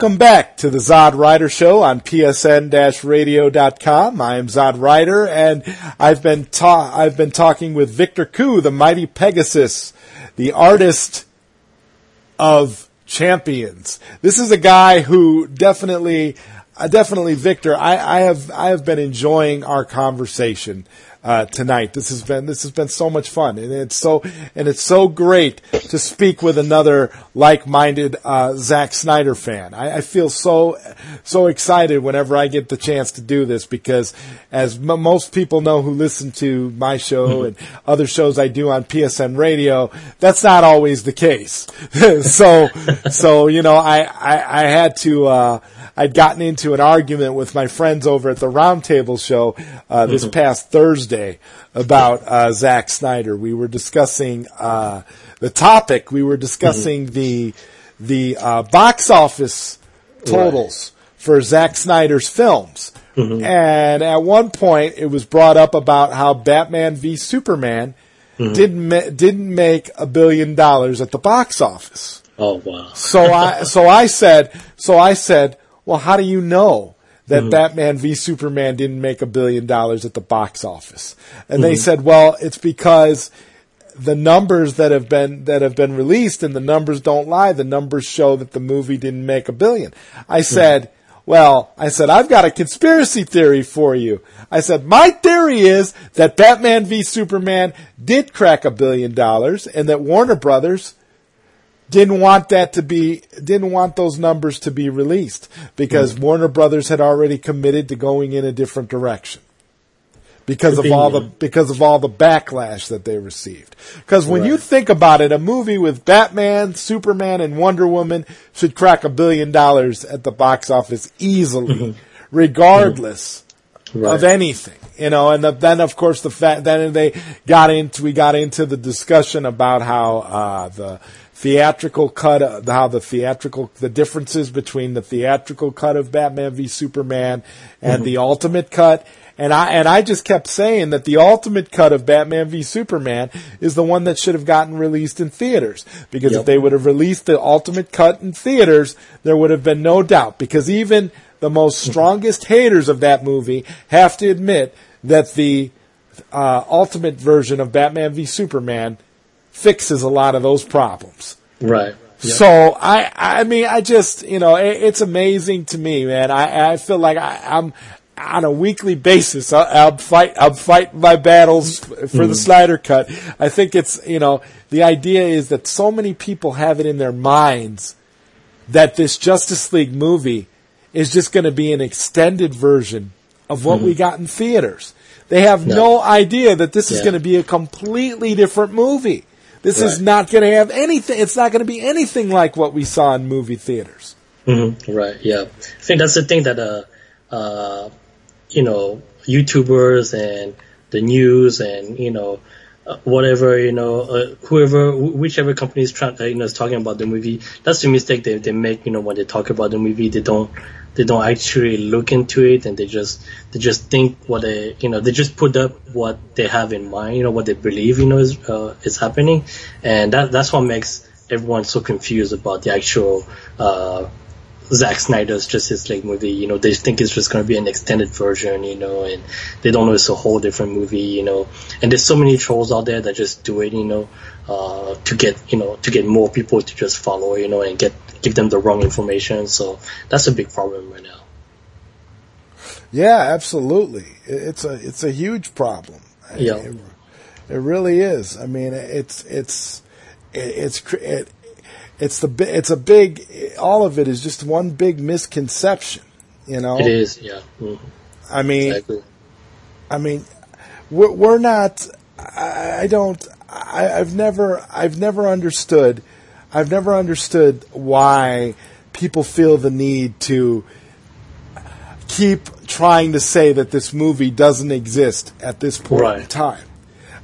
Welcome back to the ZodWriter Show on PSN-radio.com. I am ZodWriter, and I've been ta- I've been talking with Victor Koo, the mighty Pegasus, the artist of champions. This is a guy who definitely, uh, definitely, Victor. I, I have I have been enjoying our conversation uh, tonight. This has been this has been so much fun, and it's so and it's so great to speak with another like-minded uh, Zack Snyder fan. I, I feel so so excited whenever I get the chance to do this because, as m- most people know who listen to my show and other shows I do on PSN Radio, that's not always the case. so so you know I I, I had to. Uh, I'd gotten into an argument with my friends over at the Roundtable show uh, this past Thursday about uh, Zack Snyder. We were discussing uh, the topic. We were discussing the the uh, box office totals for Zack Snyder's films. And at one point, it was brought up about how Batman v Superman didn't ma- didn't make a billion dollars at the box office. Oh wow. So I so I said so I said, well, how do you know that hmm. Batman v Superman didn't make a billion dollars at the box office? And they hmm. said, well, it's because the numbers that have been that have been released and the numbers don't lie. The numbers show that the movie didn't make a billion. I hmm. said, well, I said I've got a conspiracy theory for you. I said my theory is that Batman v Superman did crack a billion dollars and that Warner Brothers didn't want that to be didn't want those numbers to be released because mm. Warner Brothers had already committed to going in a different direction because of all the because of all the backlash that they received. Because when you think about it, a movie with Batman, Superman, and Wonder Woman should crack a billion dollars at the box office easily, mm-hmm. regardless mm-hmm. Right. of anything, you know. And the, then, of course, the fact then they got into we got into the discussion about how uh, the theatrical cut, uh, how the theatrical the differences between the theatrical cut of Batman v Superman and the ultimate cut. And I and I just kept saying that the ultimate cut of Batman v Superman is the one that should have gotten released in theaters. Because if they would have released the ultimate cut in theaters, there would have been no doubt. Because even the most strongest haters of that movie have to admit that the uh, ultimate version of Batman v Superman fixes a lot of those problems. Right. Yeah. So I, I mean, I just, you know, it, it's amazing to me, man. I, I feel like I, I'm on a weekly basis. I, I'll fight, I'll fight my battles for the mm. Snyder cut. I think it's, you know, the idea is that so many people have it in their minds that this Justice League movie is just going to be an extended version of what we mm-hmm. got in theaters. They have no, No. idea that this is going to be a completely different movie. This is not going to have anything. It's not going to be anything like what we saw in movie theaters. hmm Right. Yeah. I think that's the thing that uh, uh, you know, YouTubers and the news and you know, whatever you know, uh, whoever, whichever company is trying, uh, you know, is talking about the movie. That's the mistake they they make. You know, when they talk about the movie, they don't they don't actually look into it and they just they just think what they you know they just put up what they have in mind. You know, what they believe you know is uh, is happening, and that that's what makes everyone so confused about the actual. Uh, Zack Snyder's Justice League movie. You know, they think it's just going to be an extended version, you know, and they don't know it's a whole different movie, you know. And there's so many trolls out there that just do it, you know, uh, to get, you know, to get more people to just follow, you know, and get, give them the wrong information. So that's a big problem right now. Yeah, absolutely. It's a it's a huge problem. Yeah. It, it really is. I mean, it's it's it, it's it, it's the it's a big all of it is just one big misconception. You know, It is, yeah. Mhm. I mean, Exactly. I mean, we're, we're not. I, I don't. I, I've never. I've never understood. I've never understood why people feel the need to keep trying to say that this movie doesn't exist at this point in time.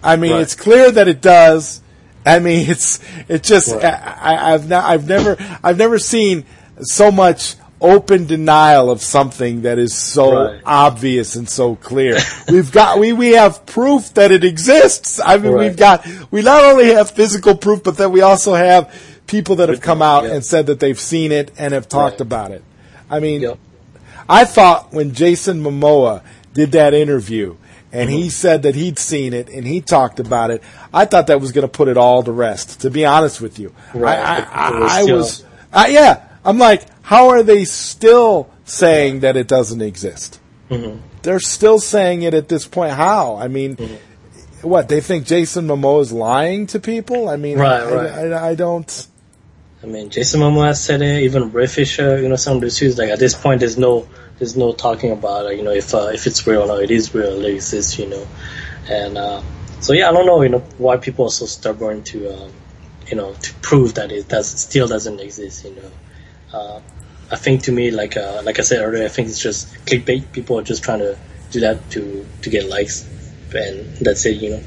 I mean, Right. it's clear that it does. I mean, it's it just. Right. I, I've not. I've never. I've never seen so much open denial of something that is so Right. obvious and so clear. we've got we we have proof that it exists. I mean, Right. we've got we not only have physical proof, but then we also have people that have come out Yeah. and said that they've seen it and have talked about it. I mean, Yep. I thought when Jason Momoa did that interview and Mm-hmm. he said that he'd seen it and he talked about it, I thought that was going to put it all to rest. To be honest with you, Right. I, I, was I, I was, I, yeah, I'm like, how are they still saying that it doesn't exist? Mm-hmm. They're still saying it at this point. How? I mean, Mm-hmm. what they think Jason Momoa is lying to people? I mean, Right, I, right. I, don't. I mean, Jason Momoa said it. Even Ray Fisher, you know, some of the suits. Like at this point, there's no, there's no talking about, uh, you know, if uh, if it's real or not. It is real. It exists, you know. And uh, so yeah, I don't know, you know, why people are so stubborn to, um, you know, to prove that it does still doesn't exist, you know. Uh, I think to me, like uh, like I said earlier, I think it's just clickbait. People are just trying to do that to to get likes, and that's it, you know.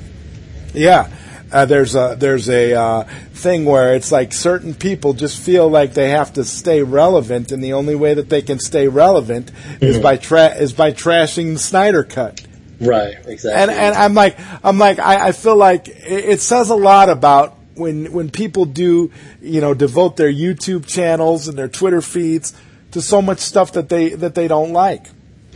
Yeah, Uh, there's a there's a uh, thing where it's like certain people just feel like they have to stay relevant, and the only way that they can stay relevant is mm-hmm. by tra- is by trashing the Snyder cut. Right, exactly. And and I'm like I'm like I, I feel like it, it says a lot about when when people do you know devote their YouTube channels and their Twitter feeds to so much stuff that they that they don't like.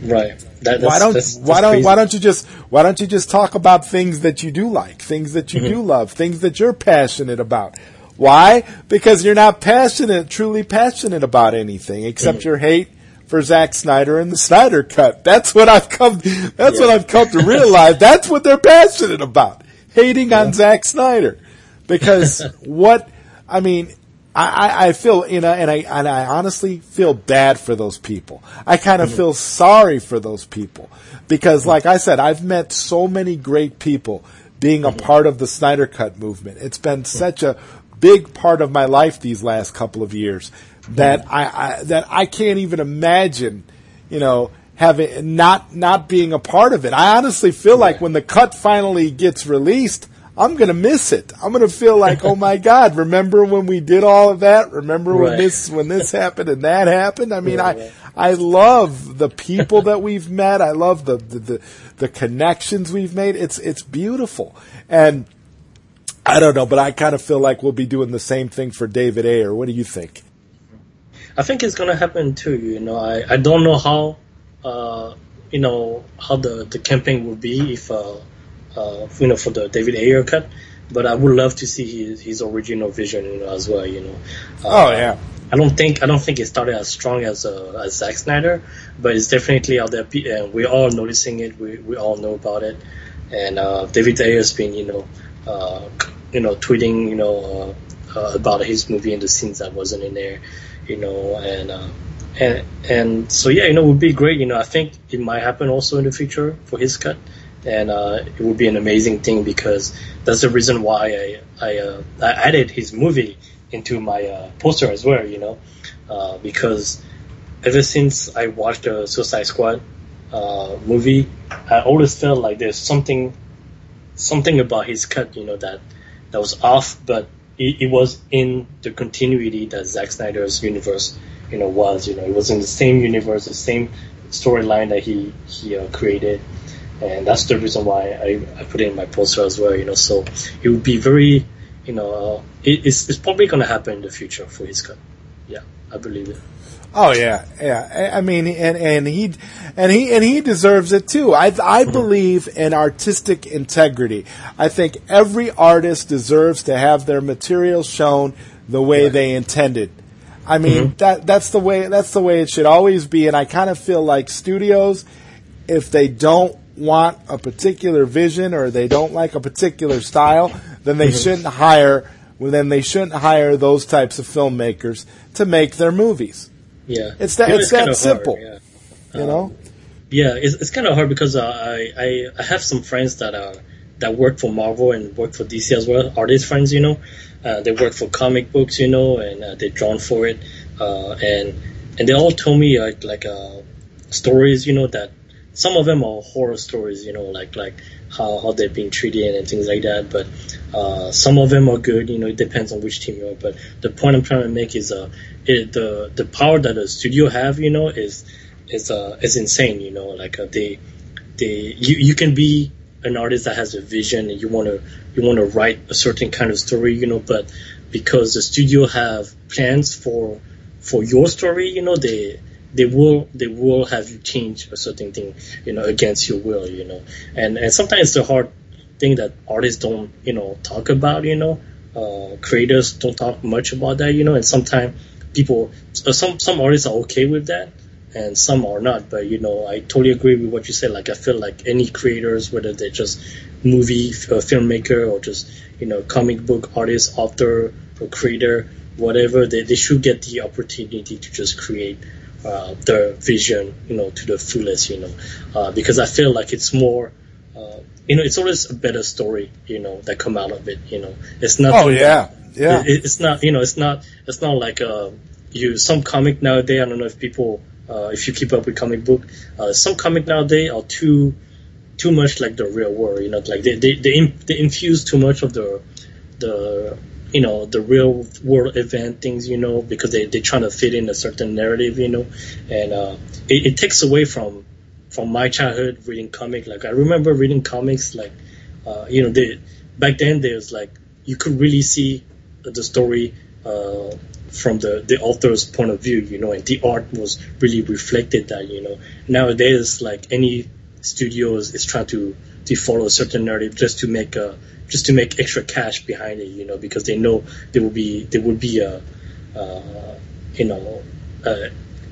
Right. That, that's, why don't that's, why that's don't crazy. why don't you just why don't you just talk about things that you do like, things that you Mm-hmm. do love, things that you're passionate about? Why? Because you're not passionate, truly passionate about anything except Mm-hmm. your hate for Zack Snyder and the Snyder Cut. That's what I've come. That's what I've come to realize. That's what they're passionate about, hating on Zack Snyder. Because what I mean, I, I, I feel you know, and I and I honestly feel bad for those people. I kind of mm-hmm. feel sorry for those people. Because, mm-hmm. like I said, I've met so many great people being a mm-hmm. part of the Snyder Cut movement. It's been such a big part of my life these last couple of years that I, I that I can't even imagine, you know, having not not being a part of it. I honestly feel like when the cut finally gets released, I'm gonna miss it. I'm gonna feel like, oh my god, remember when we did all of that? Remember when this when this happened and that happened? I mean, Right, I. I love the people that we've met. I love the the, the the connections we've made. It's it's beautiful and. I don't know, but I kind of feel like we'll be doing the same thing for David Ayer. What do you think? I think it's gonna happen too. You know, I, I don't know how, uh, you know, how the, the campaign will be if, uh, uh, you know, for the David Ayer cut, but I would love to see his, his original vision you know, as well. You know. Uh, Oh yeah, I don't think I don't think it started as strong as uh, as Zack Snyder, but it's definitely out there, and we're all noticing it. We we all know about it, and uh, David Ayer's been you know, uh, you know, tweeting you know uh, uh, about his movie and the scenes that wasn't in there, you know, and uh, and and so yeah, you know, it would be great. You know, I think it might happen also in the future for his cut, and uh, it would be an amazing thing because that's the reason why I I, uh, I added his movie into my uh, poster as well. You know, uh, because ever since I watched the Suicide Squad uh, movie, I always felt like there's something something about his cut, you know, that that was off, but it, it was in the continuity that Zack Snyder's universe, you know, was. You know, it was in the same universe, the same storyline that he he uh, created, and that's the reason why I, I put it in my poster as well. You know, so it would be very, you know, uh, it, it's it's probably gonna happen in the future for his cut. Yeah, I believe it. oh yeah, yeah. I I mean, and and he and he and he deserves it too. I I believe in artistic integrity. I think every artist deserves to have their material shown the way they intended. I mean that that's the way that's the way it should always be. And I kind of feel like studios, if they don't want a particular vision or they don't like a particular style, then they shouldn't hire. Well, then they shouldn't hire those types of filmmakers to make their movies. Yeah, It's that- You it's that kinda hard, simple. yeah. You know? Yeah, it's, it's kind of hard because uh, I, I I have some friends that are that work for Marvel and work for DC as well. Artist friends, you know, uh, they work for comic books, you know, and uh, they're drawn for it. Uh, and and they all told me like like uh, stories, you know, that some of them are horror stories, you know, like like how how they're being treated and things like that. But uh, some of them are good, you know. It depends on which team you're. But the point I'm trying to make is uh, it, the the power that a studio have, you know, is is uh is insane, you know. Like uh, they they you you can be an artist that has a vision and you want to you want to write a certain kind of story, you know, but because the studio have plans for for your story, you know, they they will they will have you change a certain thing, you know, against your will, you know. And and sometimes the hard thing that artists don't, you know, talk about, you know. Uh, creators don't talk much about that, you know, and sometimes people, uh, some some artists are okay with that, and some are not. But you know, I totally agree with what you said. Like I feel like any creators, whether they're just movie uh, filmmaker or just you know comic book artist, author or creator, whatever, they they should get the opportunity to just create uh, their vision, you know, to the fullest, you know, uh, because I feel like it's more. Uh, you know, it's always a better story, you know, that come out of it. You know, it's not. Oh yeah, yeah. It, it's not, you know, it's not, it's not like uh, you some comic nowadays. I don't know if people, uh, if you keep up with comic book, uh, some comic nowadays are too, too much like the real world. You know, like they they they, they infuse too much of the the you know the real world event things. You know, because they they're trying to fit in a certain narrative. You know, and uh, it, it takes away from from my childhood reading comic. Like I remember reading comics like uh, you know they back then there's like you could really see the story uh, from the, the author's point of view, you know, and the art was really reflected that, you know. Nowadays, like any studios is, is trying to, to follow a certain narrative just to make a, just to make extra cash behind it, you know, because they know there will be there will be a, uh, you know, uh,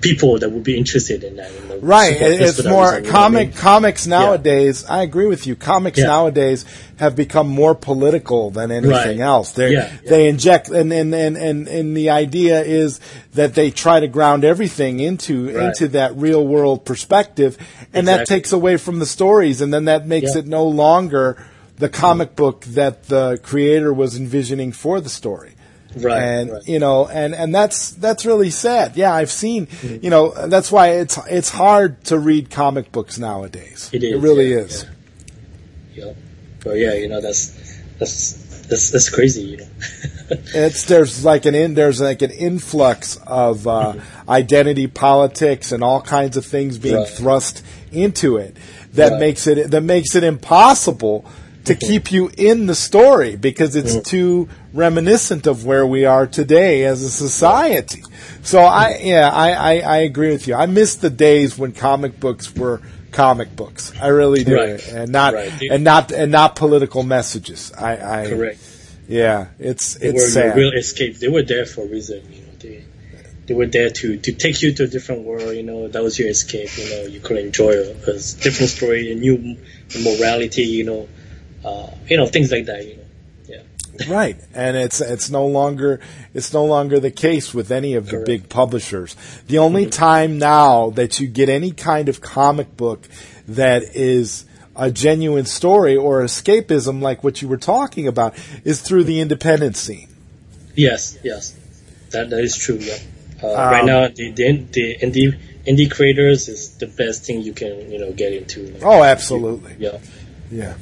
people that would be interested in that. You know, Right. support It- this It's more reason, know I comic mean? comics nowadays. I agree with you. Comics Yeah. nowadays have become more political than anything Right. else. They Yeah, yeah. they inject and, and and and and the idea is that they try to ground everything into Right. into that real world perspective, and that takes away from the stories, and then that makes Yeah. it no longer the comic book that the creator was envisioning for the story Right. and right. you know and and that's that's really sad yeah i've seen Mm-hmm. you know that's why it's it's hard to read comic books nowadays It is, It really yeah, is Yeah. But yeah, you know, that's that's that's that's crazy, you know. it's there's like an in there's like an influx of uh, identity politics and all kinds of things being Right. thrust into it that Right. makes it that makes it impossible to keep you in the story because it's too reminiscent of where we are today as a society. So I yeah I, I, I agree with you. I miss the days when comic books were comic books. I really do, Right. and not Right. and not and not political messages. I, I Correct. Yeah, it's They it's were sad. real escape. They were there for a reason, you know. They they were there to, to take you to a different world, you know. That was your escape, you know. You could enjoy a, a different story, a new morality, you know. Uh, you know, things like that, you know. Yeah. Right, and it's it's no longer it's no longer the case with any of the Correct. big publishers. The only time now that you get any kind of comic book that is a genuine story or escapism, like what you were talking about, is through the independent scene. Yes, yes, that that is true. Yeah. Uh, Um, right now, the, the the indie indie creators is the best thing you can you know get into. Like, Oh, absolutely. Yeah. Yeah.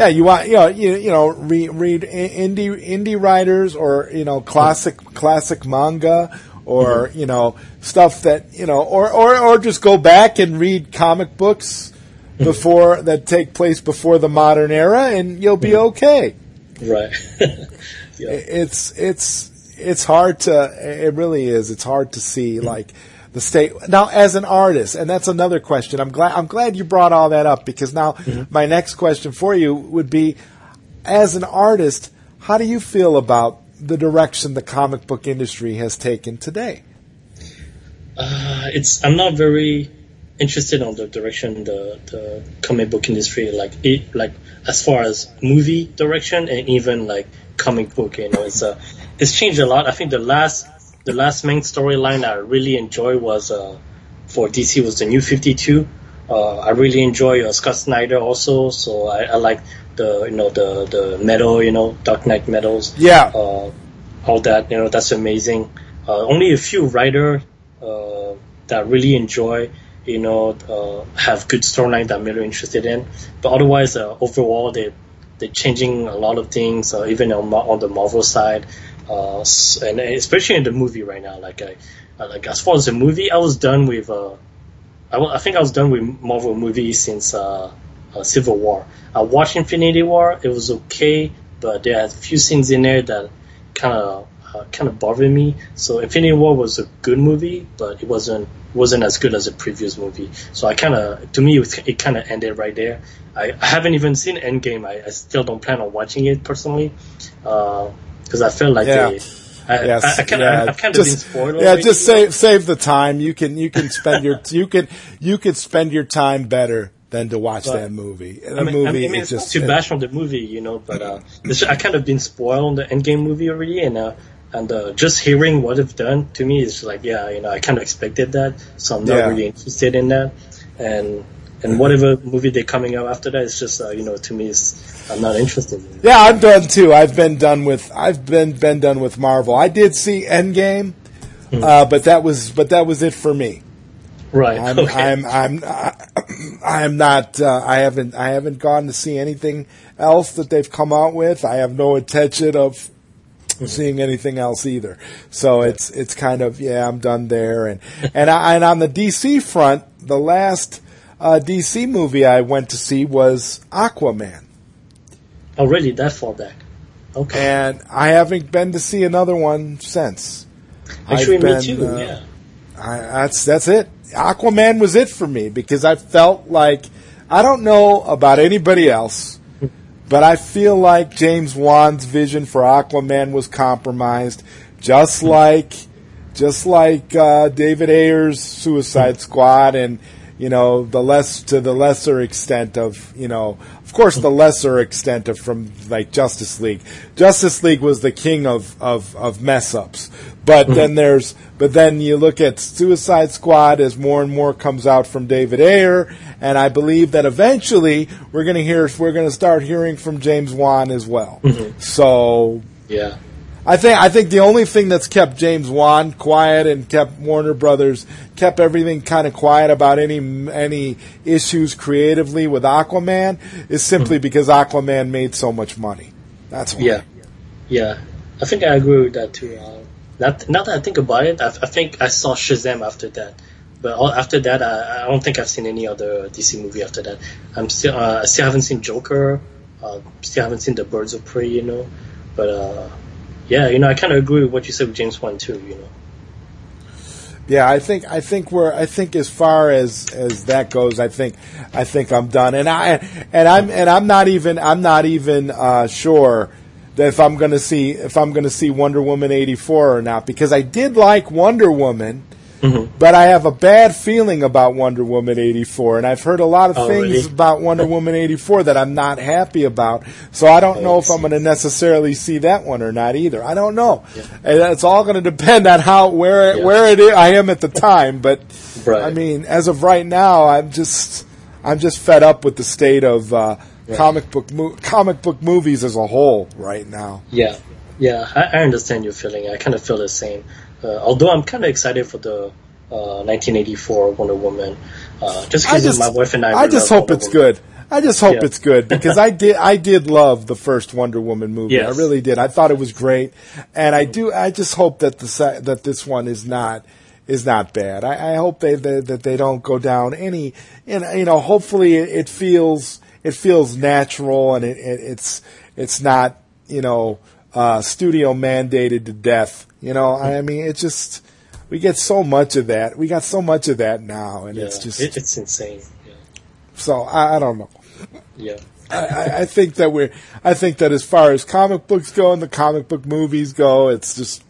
Yeah, you want you know you, you know read read indie indie writers or you know classic classic manga or mm-hmm. you know stuff that you know or or or just go back and read comic books mm-hmm. before that take place before the modern era and you'll be mm-hmm. okay. Right. yeah. It's it's it's hard to it really is it's hard to see like the state. Now as an artist and that's another question. I'm glad i'm glad you brought all that up because now my next question for you would be as an artist how do you feel about the direction the comic book industry has taken today? Uh, it's I'm not very interested on the direction the the comic book industry like it like as far as movie direction and even like comic book you know it's uh it's changed a lot. I think the last the last main storyline I really enjoy was uh for DC was the New Fifty Two uh, I really enjoy uh, Scott Snyder also so I, I like the you know the the metal you know Dark Nights Metal yeah uh, all that. You know, that's amazing. Uh, only a few writer uh, that really enjoy. You know, uh, have good storyline that I'm really interested in. But otherwise, uh, overall, they they're changing a lot of things. Uh, even on, on the Marvel side, uh, and especially in the movie right now. Like I, uh, like as far as the movie, I was done with. Uh, I, I think I was done with Marvel movies since uh, uh, Civil War. I watched Infinity War. It was okay, but there are a few scenes in there that kind of uh, kind of bothered me. So Infinity War was a good movie, but it wasn't wasn't as good as the previous movie. So I kind of to me it, it kind of ended right there. I, I haven't even seen Endgame. I, I still don't plan on watching it personally because I felt like Yeah. they. I, Yes, I, I kind of, yeah, I've kind of been just, spoiled. yeah, just save save the time. You can you can spend your you can you can spend your time better than to watch Right. that movie. The I mean, movie I mean, is it's just too bash on the movie, you know, but uh, it's, I kind of been spoiled on the Endgame movie already, and uh, and uh, just hearing what they've done to me is like, yeah, you know, I kind of expected that, so I'm not Yeah. really interested in that, and and whatever movie they're coming out after that, it's just, uh, you know, to me, it's, I'm not interested. in it. Yeah, I'm done too. I've been done with I've been been done with Marvel. I did see Endgame, Hmm. uh, but that was but that was it for me. Right. I'm, okay. I'm, I'm, I'm not. Uh, I haven't. I haven't gone to see anything else that they've come out with. I have no intention of seeing anything else either. So it's it's kind of yeah, I'm done there. And and I, and on the DC front, the last uh, DC movie I went to see was Aquaman, oh, really? That far back? Okay. and I haven't been to see another one since. Actually, I've me been, too. uh, yeah. I, that's that's it. Aquaman was it for me because I felt like I don't know about anybody else, but I feel like James Wan's vision for Aquaman was compromised, just like just like uh, David Ayer's Suicide Squad, and you know the less to the lesser extent of you know of course the lesser extent of from like Justice League. Justice League was the king of of, of mess ups, but mm-hmm. then there's but then you look at Suicide Squad as more and more comes out from David Ayer, and I believe that eventually we're going to hear we're going to start hearing from James Wan as well. Mm-hmm. So Yeah. I think I think the only thing that's kept James Wan quiet and kept Warner Brothers kept everything kind of quiet about any any issues creatively with Aquaman is simply because Aquaman made so much money. That's why. Yeah. Yeah. I think I agree with that too. Uh, not, now that I think about it, I, I think I saw Shazam after that. But all, after that, I, I don't think I've seen any other DC movie after that. I'm still, uh, I still haven't seen Joker. Uh, still haven't seen the Birds of Prey, you know. But uh, yeah, you know, I kind of agree with what you said with James Wan too. You know. Yeah, I think I think we're I think as far as as that goes, I think I think I'm done. And I and I'm and I'm not even I'm not even uh, sure that if I'm going to see if I'm going to see Wonder Woman 84 or not because I did like Wonder Woman. But I have a bad feeling about Wonder Woman 84, and I've heard a lot of Oh, things really? about Wonder Woman 84 that I'm not happy about. So I don't know if I'm going to necessarily see that one or not either. I don't know. And it's all going to depend on how where Yeah. where it is, I am at the time. But Right. I mean, as of right now, I'm just I'm just fed up with the state of uh, comic book mo- comic book movies as a whole right now. Yeah, yeah, I, I understand your feeling. I kind of feel the same. Uh, although I'm kind of excited for the uh, 1984 Wonder Woman, uh, just I because just my wife and I. I just hope Wonder it's Woman. good. I just hope Yeah. it's good because I did I did love the first Wonder Woman movie. Yes. I really did. I thought it was great, and I do. I just hope that the that this one is not is not bad. I, I hope they, they that they don't go down any. And you know, hopefully it, it feels it feels natural and it, it it's it's not you know uh, studio mandated to death. You know, I mean, it just we get so much of that. We got so much of that now, and Yeah, it's just it, it's insane. Yeah, so I, I don't know. yeah, I, I- I think that we're. I think that as far as comic books go and the comic book movies go, it's just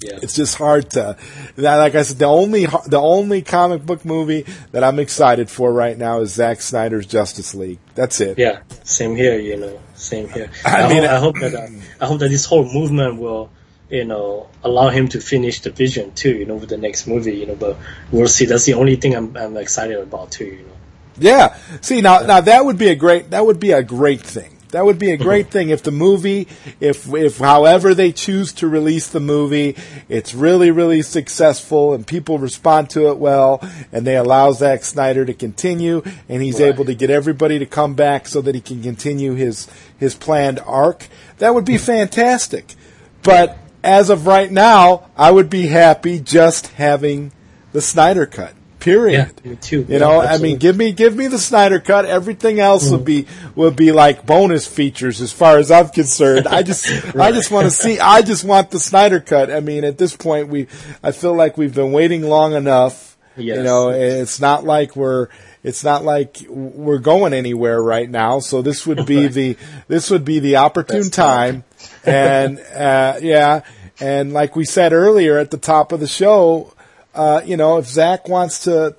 yeah. it's just hard to. Like I said, the only the only comic book movie that I'm excited for right now is Zack Snyder's Justice League. That's it. Yeah, same here. You know, same here. I I, mean, hope, I hope that uh, I hope that this whole movement will, you know, allow him to finish the vision too. You know, with the next movie. You know, but we'll see. That's the only thing I'm I'm excited about too. You know. Yeah. See now, now that would be a great. That would be a great thing. That would be a great thing if the movie, if if however they choose to release the movie, it's really really successful and people respond to it well, and they allow Zack Snyder to continue, and he's Right. able to get everybody to come back so that he can continue his his planned arc. That would be hmm. fantastic. But as of right now, I would be happy just having the Snyder cut. Period. Yeah, me too. You know, Yeah, I mean, give me give me the Snyder cut. Everything else would be would be like bonus features as far as I'm concerned. I just I just want to see. I just want the Snyder cut. I mean, at this point, we I feel like we've been waiting long enough. You know, it's not like we're it's not like we're going anywhere right now. So this would be the this would be the opportune Best time. time. And uh, yeah, and like we said earlier at the top of the show, uh, you know, if Zack wants to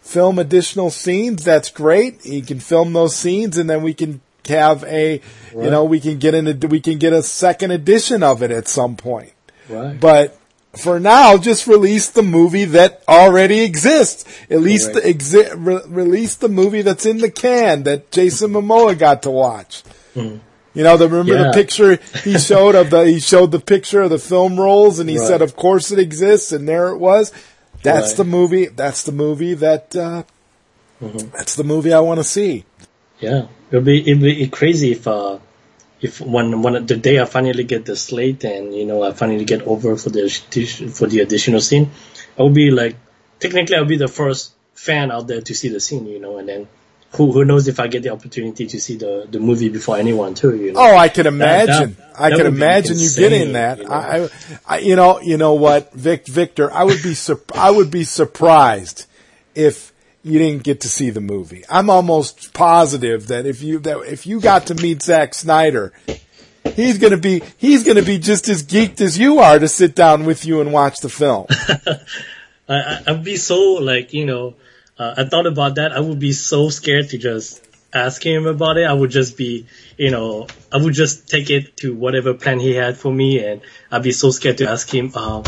film additional scenes, that's great. He can film those scenes, and then we can have a, you know, we can get in a, we can get a second edition of it at some point. Right. But for now, just release the movie that already exists. At least Correct. the exi- re- release the movie that's in the can that Jason Momoa got to watch. You know, the, remember the picture he showed of the he showed the picture of the film rolls, and he Right. said, "Of course it exists," and there it was. That's Right. the movie. That's the movie that. Uh, Mm-hmm. That's the movie I want to see. Yeah, it'll be it'll be crazy if uh if when when the day I finally get the slate and you know I finally get over for the for the additional scene, I will be like technically I'll be the first fan out there to see the scene, you know, and then who who knows if I get the opportunity to see the the movie before anyone too, you know. Oh, I can imagine. that- I that can imagine you getting that. you know? I, I, you know, you know what, Vic, Victor, I would be, sur- I would be surprised if you didn't get to see the movie. I'm almost positive that if you, that if you got to meet Zack Snyder, he's gonna be, he's gonna be just as geeked as you are to sit down with you and watch the film. I I'd be so like you know, uh, I thought about that. I would be so scared to just ask him about it. I would just be, you know, I would just take it to whatever plan he had for me, and I'd be so scared to ask him. Um,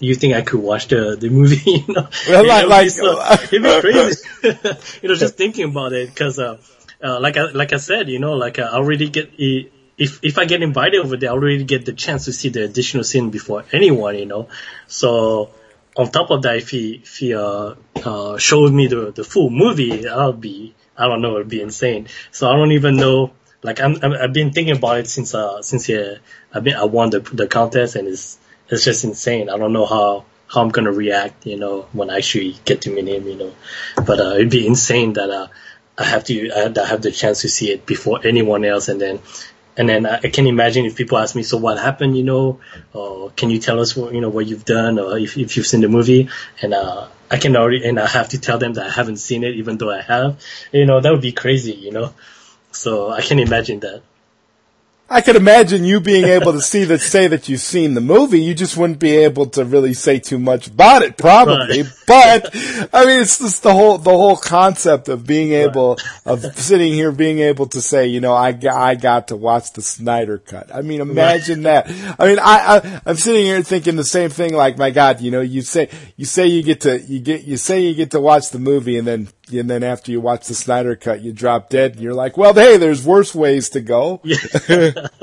you think I could watch the the movie? you know, Well, like- It'd be like- so- it'd be crazy. you know, just thinking about it because, uh, uh, like I like I said, you know, like uh, I already get if if I get invited over there, I already get the chance to see the additional scene before anyone, you know. So on top of that, if he if he uh, uh, showed me the the full movie, I'll be I don't know, it'd be insane. So I don't even know. Like I'm, I'm I've been thinking about it since uh since yeah I've been I won the the contest and it's it's just insane. I don't know how how I'm gonna react, you know, when I actually get to meet him, you know. But uh, it'd be insane that uh I have to I have, I have the chance to see it before anyone else, and then and then I, I can imagine if people ask me, so what happened, you know, or can you tell us what you know what you've done, or if if you've seen the movie, and uh I can already and I have to tell them that I haven't seen it, even though I have, you know, that would be crazy, you know. So I can imagine that. I could imagine you being able to see that, say that you've seen the movie. You just wouldn't be able to really say too much about it, probably. Right. But I mean, it's just the whole the whole concept of being able of sitting here, being able to say, you know, I got, I got to watch the Snyder cut. I mean, imagine that. I mean, I, I I'm sitting here thinking the same thing. Like, my God, you know, you say you say you get to you get you say you get to watch the movie, and then and then after you watch the Snyder cut, you drop dead, and you're like, well, hey, there's worse ways to go.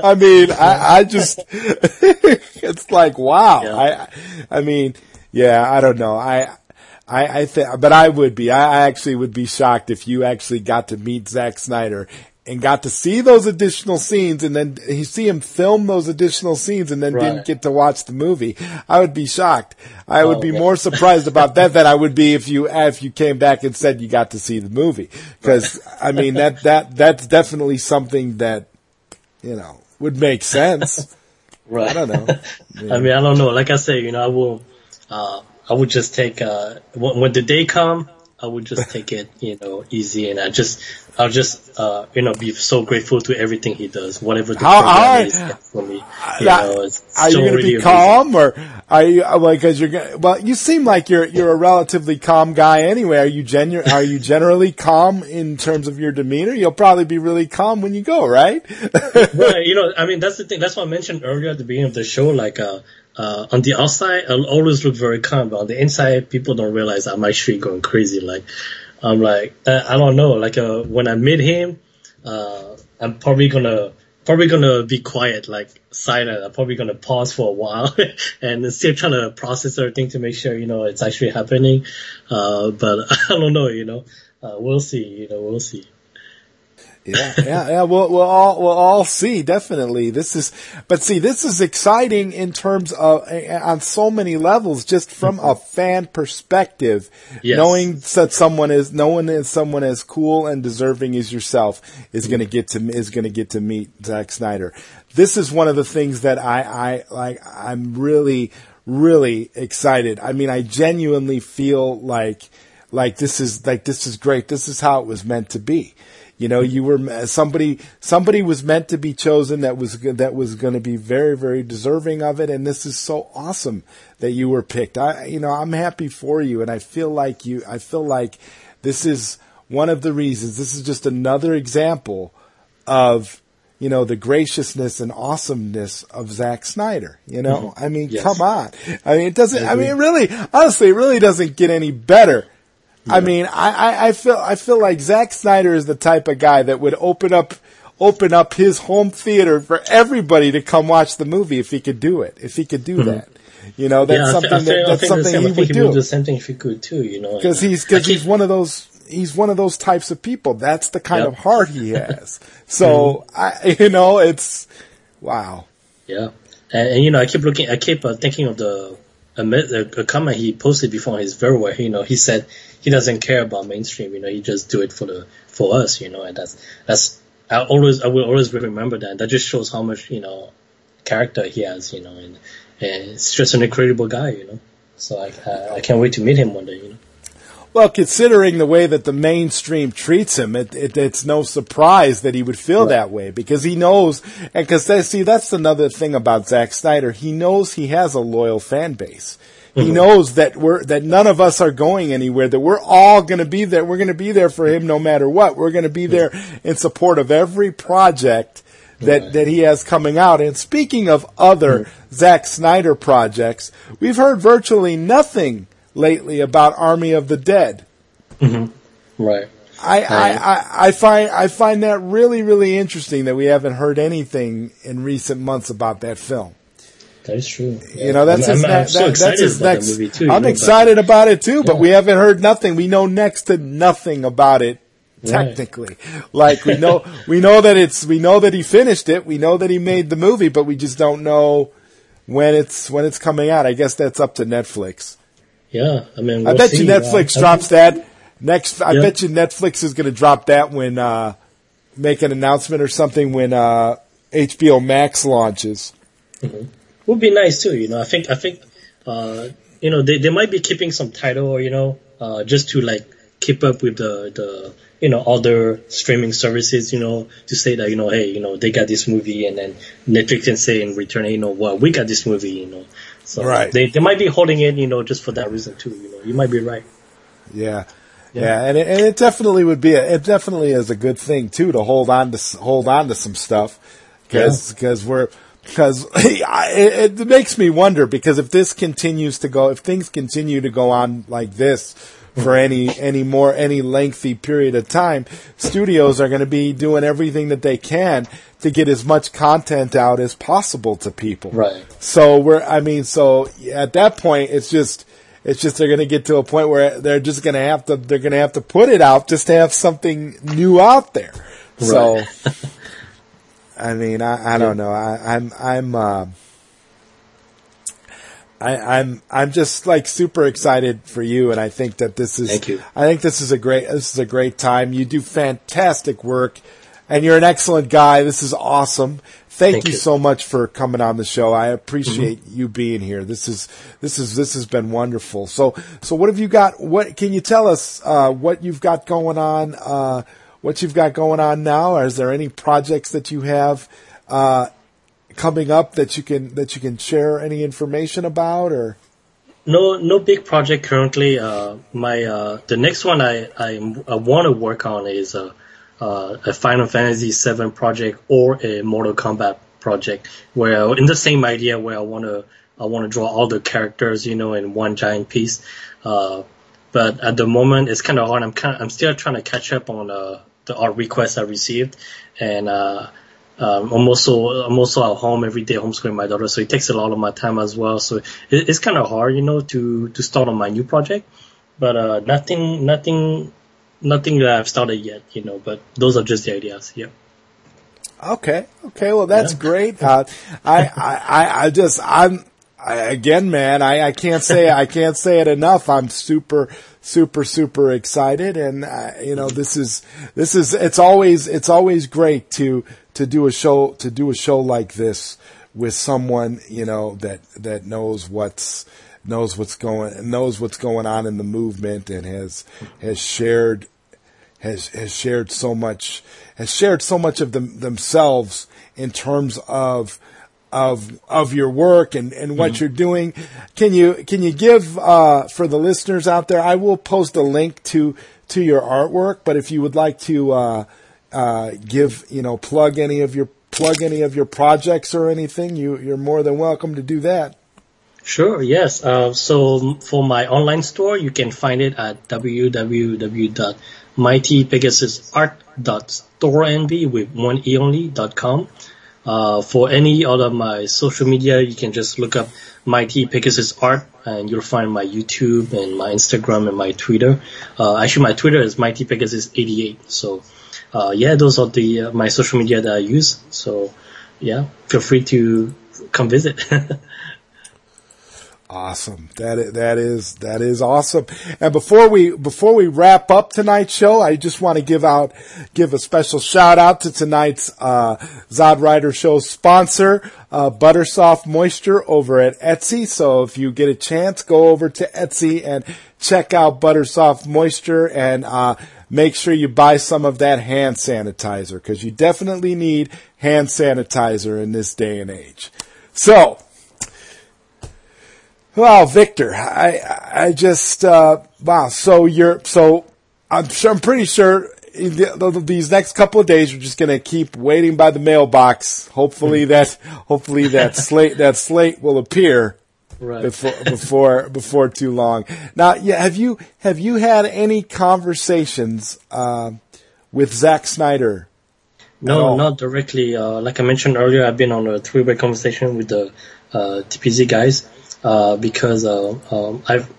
I mean, I, I just, it's like, wow. Yeah. I, I mean, yeah, I don't know. I, I, I think, but I would be, I I actually would be shocked if you actually got to meet Zack Snyder and got to see those additional scenes and then you see him film those additional scenes and then didn't get to watch the movie. I would be shocked. I would Oh, be yeah. more surprised about that than I would be if you, if you came back and said you got to see the movie. Cause I mean, that, that, that's definitely something that, you know, would make sense. Right. I don't know. I mean, I don't know. Like I say, you know, I will, uh, I would just take, uh, when, when the day come, I would just take it, you know, easy and I just, I'll just, uh, you know, be so grateful to everything he does, whatever the How- program how- is for me. You Yeah. know, Are you going to really be amazing. calm, or are you uh, like? Because you're gonna, well, you seem like you're you're a relatively calm guy anyway. Are you genu- Are you generally calm in terms of your demeanor? You'll probably be really calm when you go, right? right, you know, I mean, that's the thing. That's what I mentioned earlier at the beginning of the show. Like, uh, uh, on the outside, I'll always look very calm, but on the inside, people don't realize I'm actually going crazy. Like, I'm like, uh, I don't know. Like, uh, when I meet him, uh, I'm probably gonna, probably gonna be quiet, like silent. I'm probably gonna pause for a while and still trying to process everything to make sure, you know, it's actually happening. Uh, but I don't know, you know, uh, we'll see, you know, we'll see. Yeah, yeah, yeah. We'll, we'll all, we'll all see. Definitely. This is, but see, this is exciting in terms of, on so many levels, just from a mm-hmm. fan perspective, Yes. knowing that someone is, knowing that someone as cool and deserving as yourself is mm-hmm. going to get to, is going to get to meet Zack Snyder. This is one of the things that I, I, like, I'm really, really excited. I mean, I genuinely feel like, like this is, like this is great. This is how it was meant to be. You know, you were uh, somebody. Somebody was meant to be chosen that was that was going to be very, very deserving of it. And this is so awesome that you were picked. I, you know, I'm happy for you, and I feel like you. I feel like this is one of the reasons. This is just another example of you know the graciousness and awesomeness of Zack Snyder. You know, mm-hmm. I mean, Yes. come on. I mean, it doesn't. I mean, it really, honestly, it really doesn't get any better. I mean, I, I, I feel I feel like Zack Snyder is the type of guy that would open up open up his home theater for everybody to come watch the movie if he could do it. If he could do that. You know, that's yeah, I something thi- I think, that, I that's something same. he I would he do the same thing if he could too. You know, And, uh, he's because he's one of those he's one of those types of people. That's the kind Yep. of heart he has. So I, you know, it's wow. Yeah, and, and you know, I keep looking, I keep uh, thinking of the a, a, comment he posted before his very well. You know, he said he doesn't care about mainstream. You know, he just do it for the for us. You know, and that's that's I always I will always remember that. That just shows how much you know character he has. You know, and, and it's just an incredible guy. You know, so I I, I can't wait to meet him one day. You know. Well, considering the way that the mainstream treats him, it, it, it's no surprise that he would feel that way because he knows, and because see, that's another thing about Zack Snyder. He knows he has a loyal fan base. He mm-hmm. knows that we're that none of us are going anywhere. That we're all going to be there. We're going to be there for him no matter what. We're going to be there in support of every project that that he has coming out. And speaking of other mm-hmm. Zack Snyder projects, we've heard virtually nothing lately about Army of the Dead. Mm-hmm. Right. I, I, I, I find I find that really really interesting that we haven't heard anything in recent months about that film. That is true. You know, that's I'm, his, I'm, I'm so that- that's his next. that movie too. I'm know, but- excited about it too, but Yeah. we haven't heard nothing. We know next to nothing about it technically. Like we know we know that it's we know that he finished it. We know that he made the movie, but we just don't know when it's when it's coming out. I guess that's up to Netflix. Yeah, I mean, I we'll bet see. you Netflix Uh, I- drops that next. I Yeah. bet you Netflix is going to drop that when uh, make an announcement or something when uh, HBO Max launches. would be nice too. You know, I think I think uh, you know they, they might be keeping some title or you know uh, just to like keep up with the the you know other streaming services. You know, to say that you know hey you know they got this movie and then Netflix can say in return you know well we got this movie you know. So Right. they they might be holding it you know just for that reason too. You know, you might be right. Yeah. Yeah, and it, and it definitely would be a, it definitely is a good thing too to hold on to hold on to some stuff because we're because it, it makes me wonder because if this continues to go if things continue to go on like this for any any more any lengthy period of time studios are going to be doing everything that they can to get as much content out as possible to people Right. so we're, I mean, so at that point, it's just, it's just they're going to get to a point where they're just going to have to, they're going to have to put it out just to have something new out there. So, I mean, I, I don't know. I, I'm, I'm, uh, I, I'm, I'm just like super excited for you, and I think that this is, Thank you. I think this is a great, this is a great time. You do fantastic work, and you're an excellent guy. This is awesome. Thank, Thank you, you. so much for coming on the show. I appreciate you being here. This is this is this has been wonderful. So so what have you got? What can you tell us? Uh, what you've got going on? Uh, what you've got going on now? Or is there any projects that you have uh, coming up that you can that you can share any information about? Or No, no big project currently. Uh, my uh, the next one I I, I want to work on is a uh, a Final Fantasy 7 project or a Mortal Kombat project, where in the same idea where I want to I want to draw all the characters, you know, in one giant piece. Uh, but at the moment, it's kind of hard. I'm kind I'm still trying to catch up on uh, the art requests I received, and uh, um, I'm also I'm also at home every day homeschooling my daughter, so it takes a lot of my time as well. So it, it's kind of hard, you know, to to start on my new project. But uh, nothing nothing nothing that I've started yet, you know. But those are just the ideas. Yeah. Okay. Okay. Well, that's Yeah. great. Uh, I, I, I, I just, I'm, I, again, man, I, I can't say, I can't say it enough. I'm super, super, super excited. And, uh, you know, this is, this is, it's always, it's always great to, to do a show, to do a show like this with someone, you know, that, that knows what's, knows what's going, knows what's going on in the movement and has, has shared, has has shared so much has shared so much of them themselves in terms of of of your work and, and what you're doing. Can you can you give uh, for the listeners out there? I will post a link to to your artwork, but if you would like to uh, uh, give you know plug any of your plug any of your projects or anything, you you're more than welcome to do that. Sure, yes. Uh, so for my online store, you can find it at www.mightypegasusart.storenvy with one e only dot com. Uh, for any other my social media, you can just look up Mighty Pegasus Art, and you'll find my YouTube and my Instagram and my Twitter. Uh, actually, my Twitter is Mighty Pegasus 88. So, uh, yeah, those are the uh, my social media that I use. So, yeah, feel free to come visit. Awesome. That is, that is that is awesome. And before we before we wrap up tonight's show, I just want to give out give a special shout out to tonight's uh, ZodWriter Show sponsor, uh, Buttersoft Moisture over at Etsy. So if you get a chance, go over to Etsy and check out Buttersoft Moisture and uh, make sure you buy some of that hand sanitizer because you definitely need hand sanitizer in this day and age. So well, Victor, I I just uh, wow. So you're so I'm sure I'm pretty sure these next couple of days we're just gonna keep waiting by the mailbox. Hopefully that hopefully that slate that slate will appear right. before before before too long. Now, yeah, have you have you had any conversations uh, with Zack Snyder? No, not directly. Uh, like I mentioned earlier, I've been on a three-way conversation with the uh, TPZ guys uh, because uh, um, I've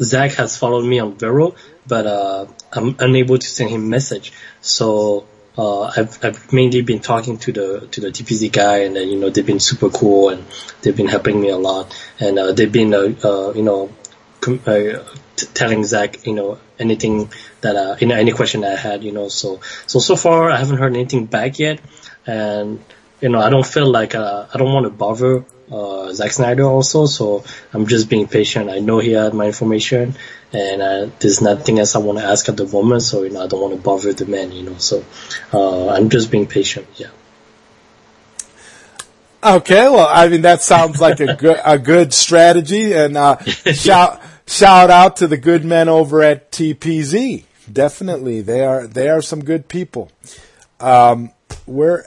Zack has followed me on Vero, but uh, I'm unable to send him message. So uh, I've I've mainly been talking to the to the TPZ guy, and uh, you know they've been super cool, and they've been helping me a lot, and uh, they've been uh, uh, you know com- uh, t- telling Zack you know anything that uh, you know any question I had, you know. So so so far I haven't heard anything back yet, and you know I don't feel like I don't want to bother uh, Zack Snyder also, so I'm just being patient. I know he had my information, and uh, there's nothing else I want to ask at the moment, so you know I don't want to bother the man, you know. So uh, I'm just being patient. Yeah. Okay, well, I mean that sounds like a good a good strategy, and uh, shout shout out to the good men over at TPZ. Definitely, they are they are some good people. Um, we're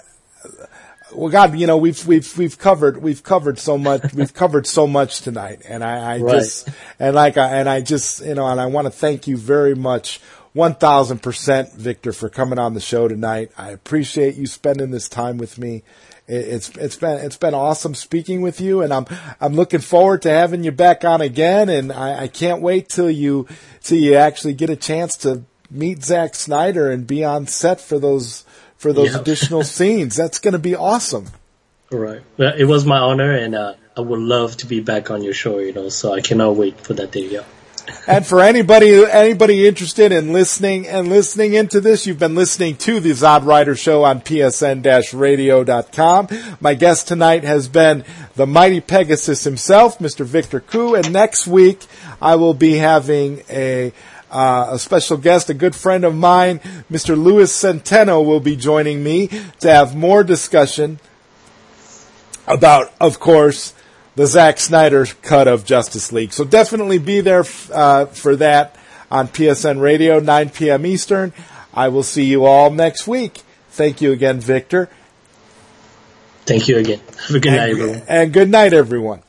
well, God, you know, we've we've we've covered we've covered so much we've covered so much tonight, and I, I Right. just and like I, and I just you know, and I want to thank you very much, one thousand percent, Victor, for coming on the show tonight. I appreciate you spending this time with me. It, it's it's been it's been awesome speaking with you, and I'm I'm looking forward to having you back on again, and I, I can't wait till you till you actually get a chance to meet Zack Snyder and be on set for those for those Yeah. additional scenes. That's going to be awesome. Right. Well, it was my honor, and uh, I would love to be back on your show, you know. So I cannot wait for that day. Yeah. And for anybody anybody interested in listening and listening into this, you've been listening to the ZodWriter Show on psn-radio.com. My guest tonight has been the mighty Pegasus himself, Mr. Victor Koo, and next week I will be having a uh, a special guest, a good friend of mine, Mr. Louis Centeno will be joining me to have more discussion about, of course, the Zack Snyder cut of Justice League. So definitely be there uh, for that on PSN Radio, 9 p.m. Eastern. I will see you all next week. Thank you again, Victor. Thank you again. Have a good night, everyone. And good night, everyone.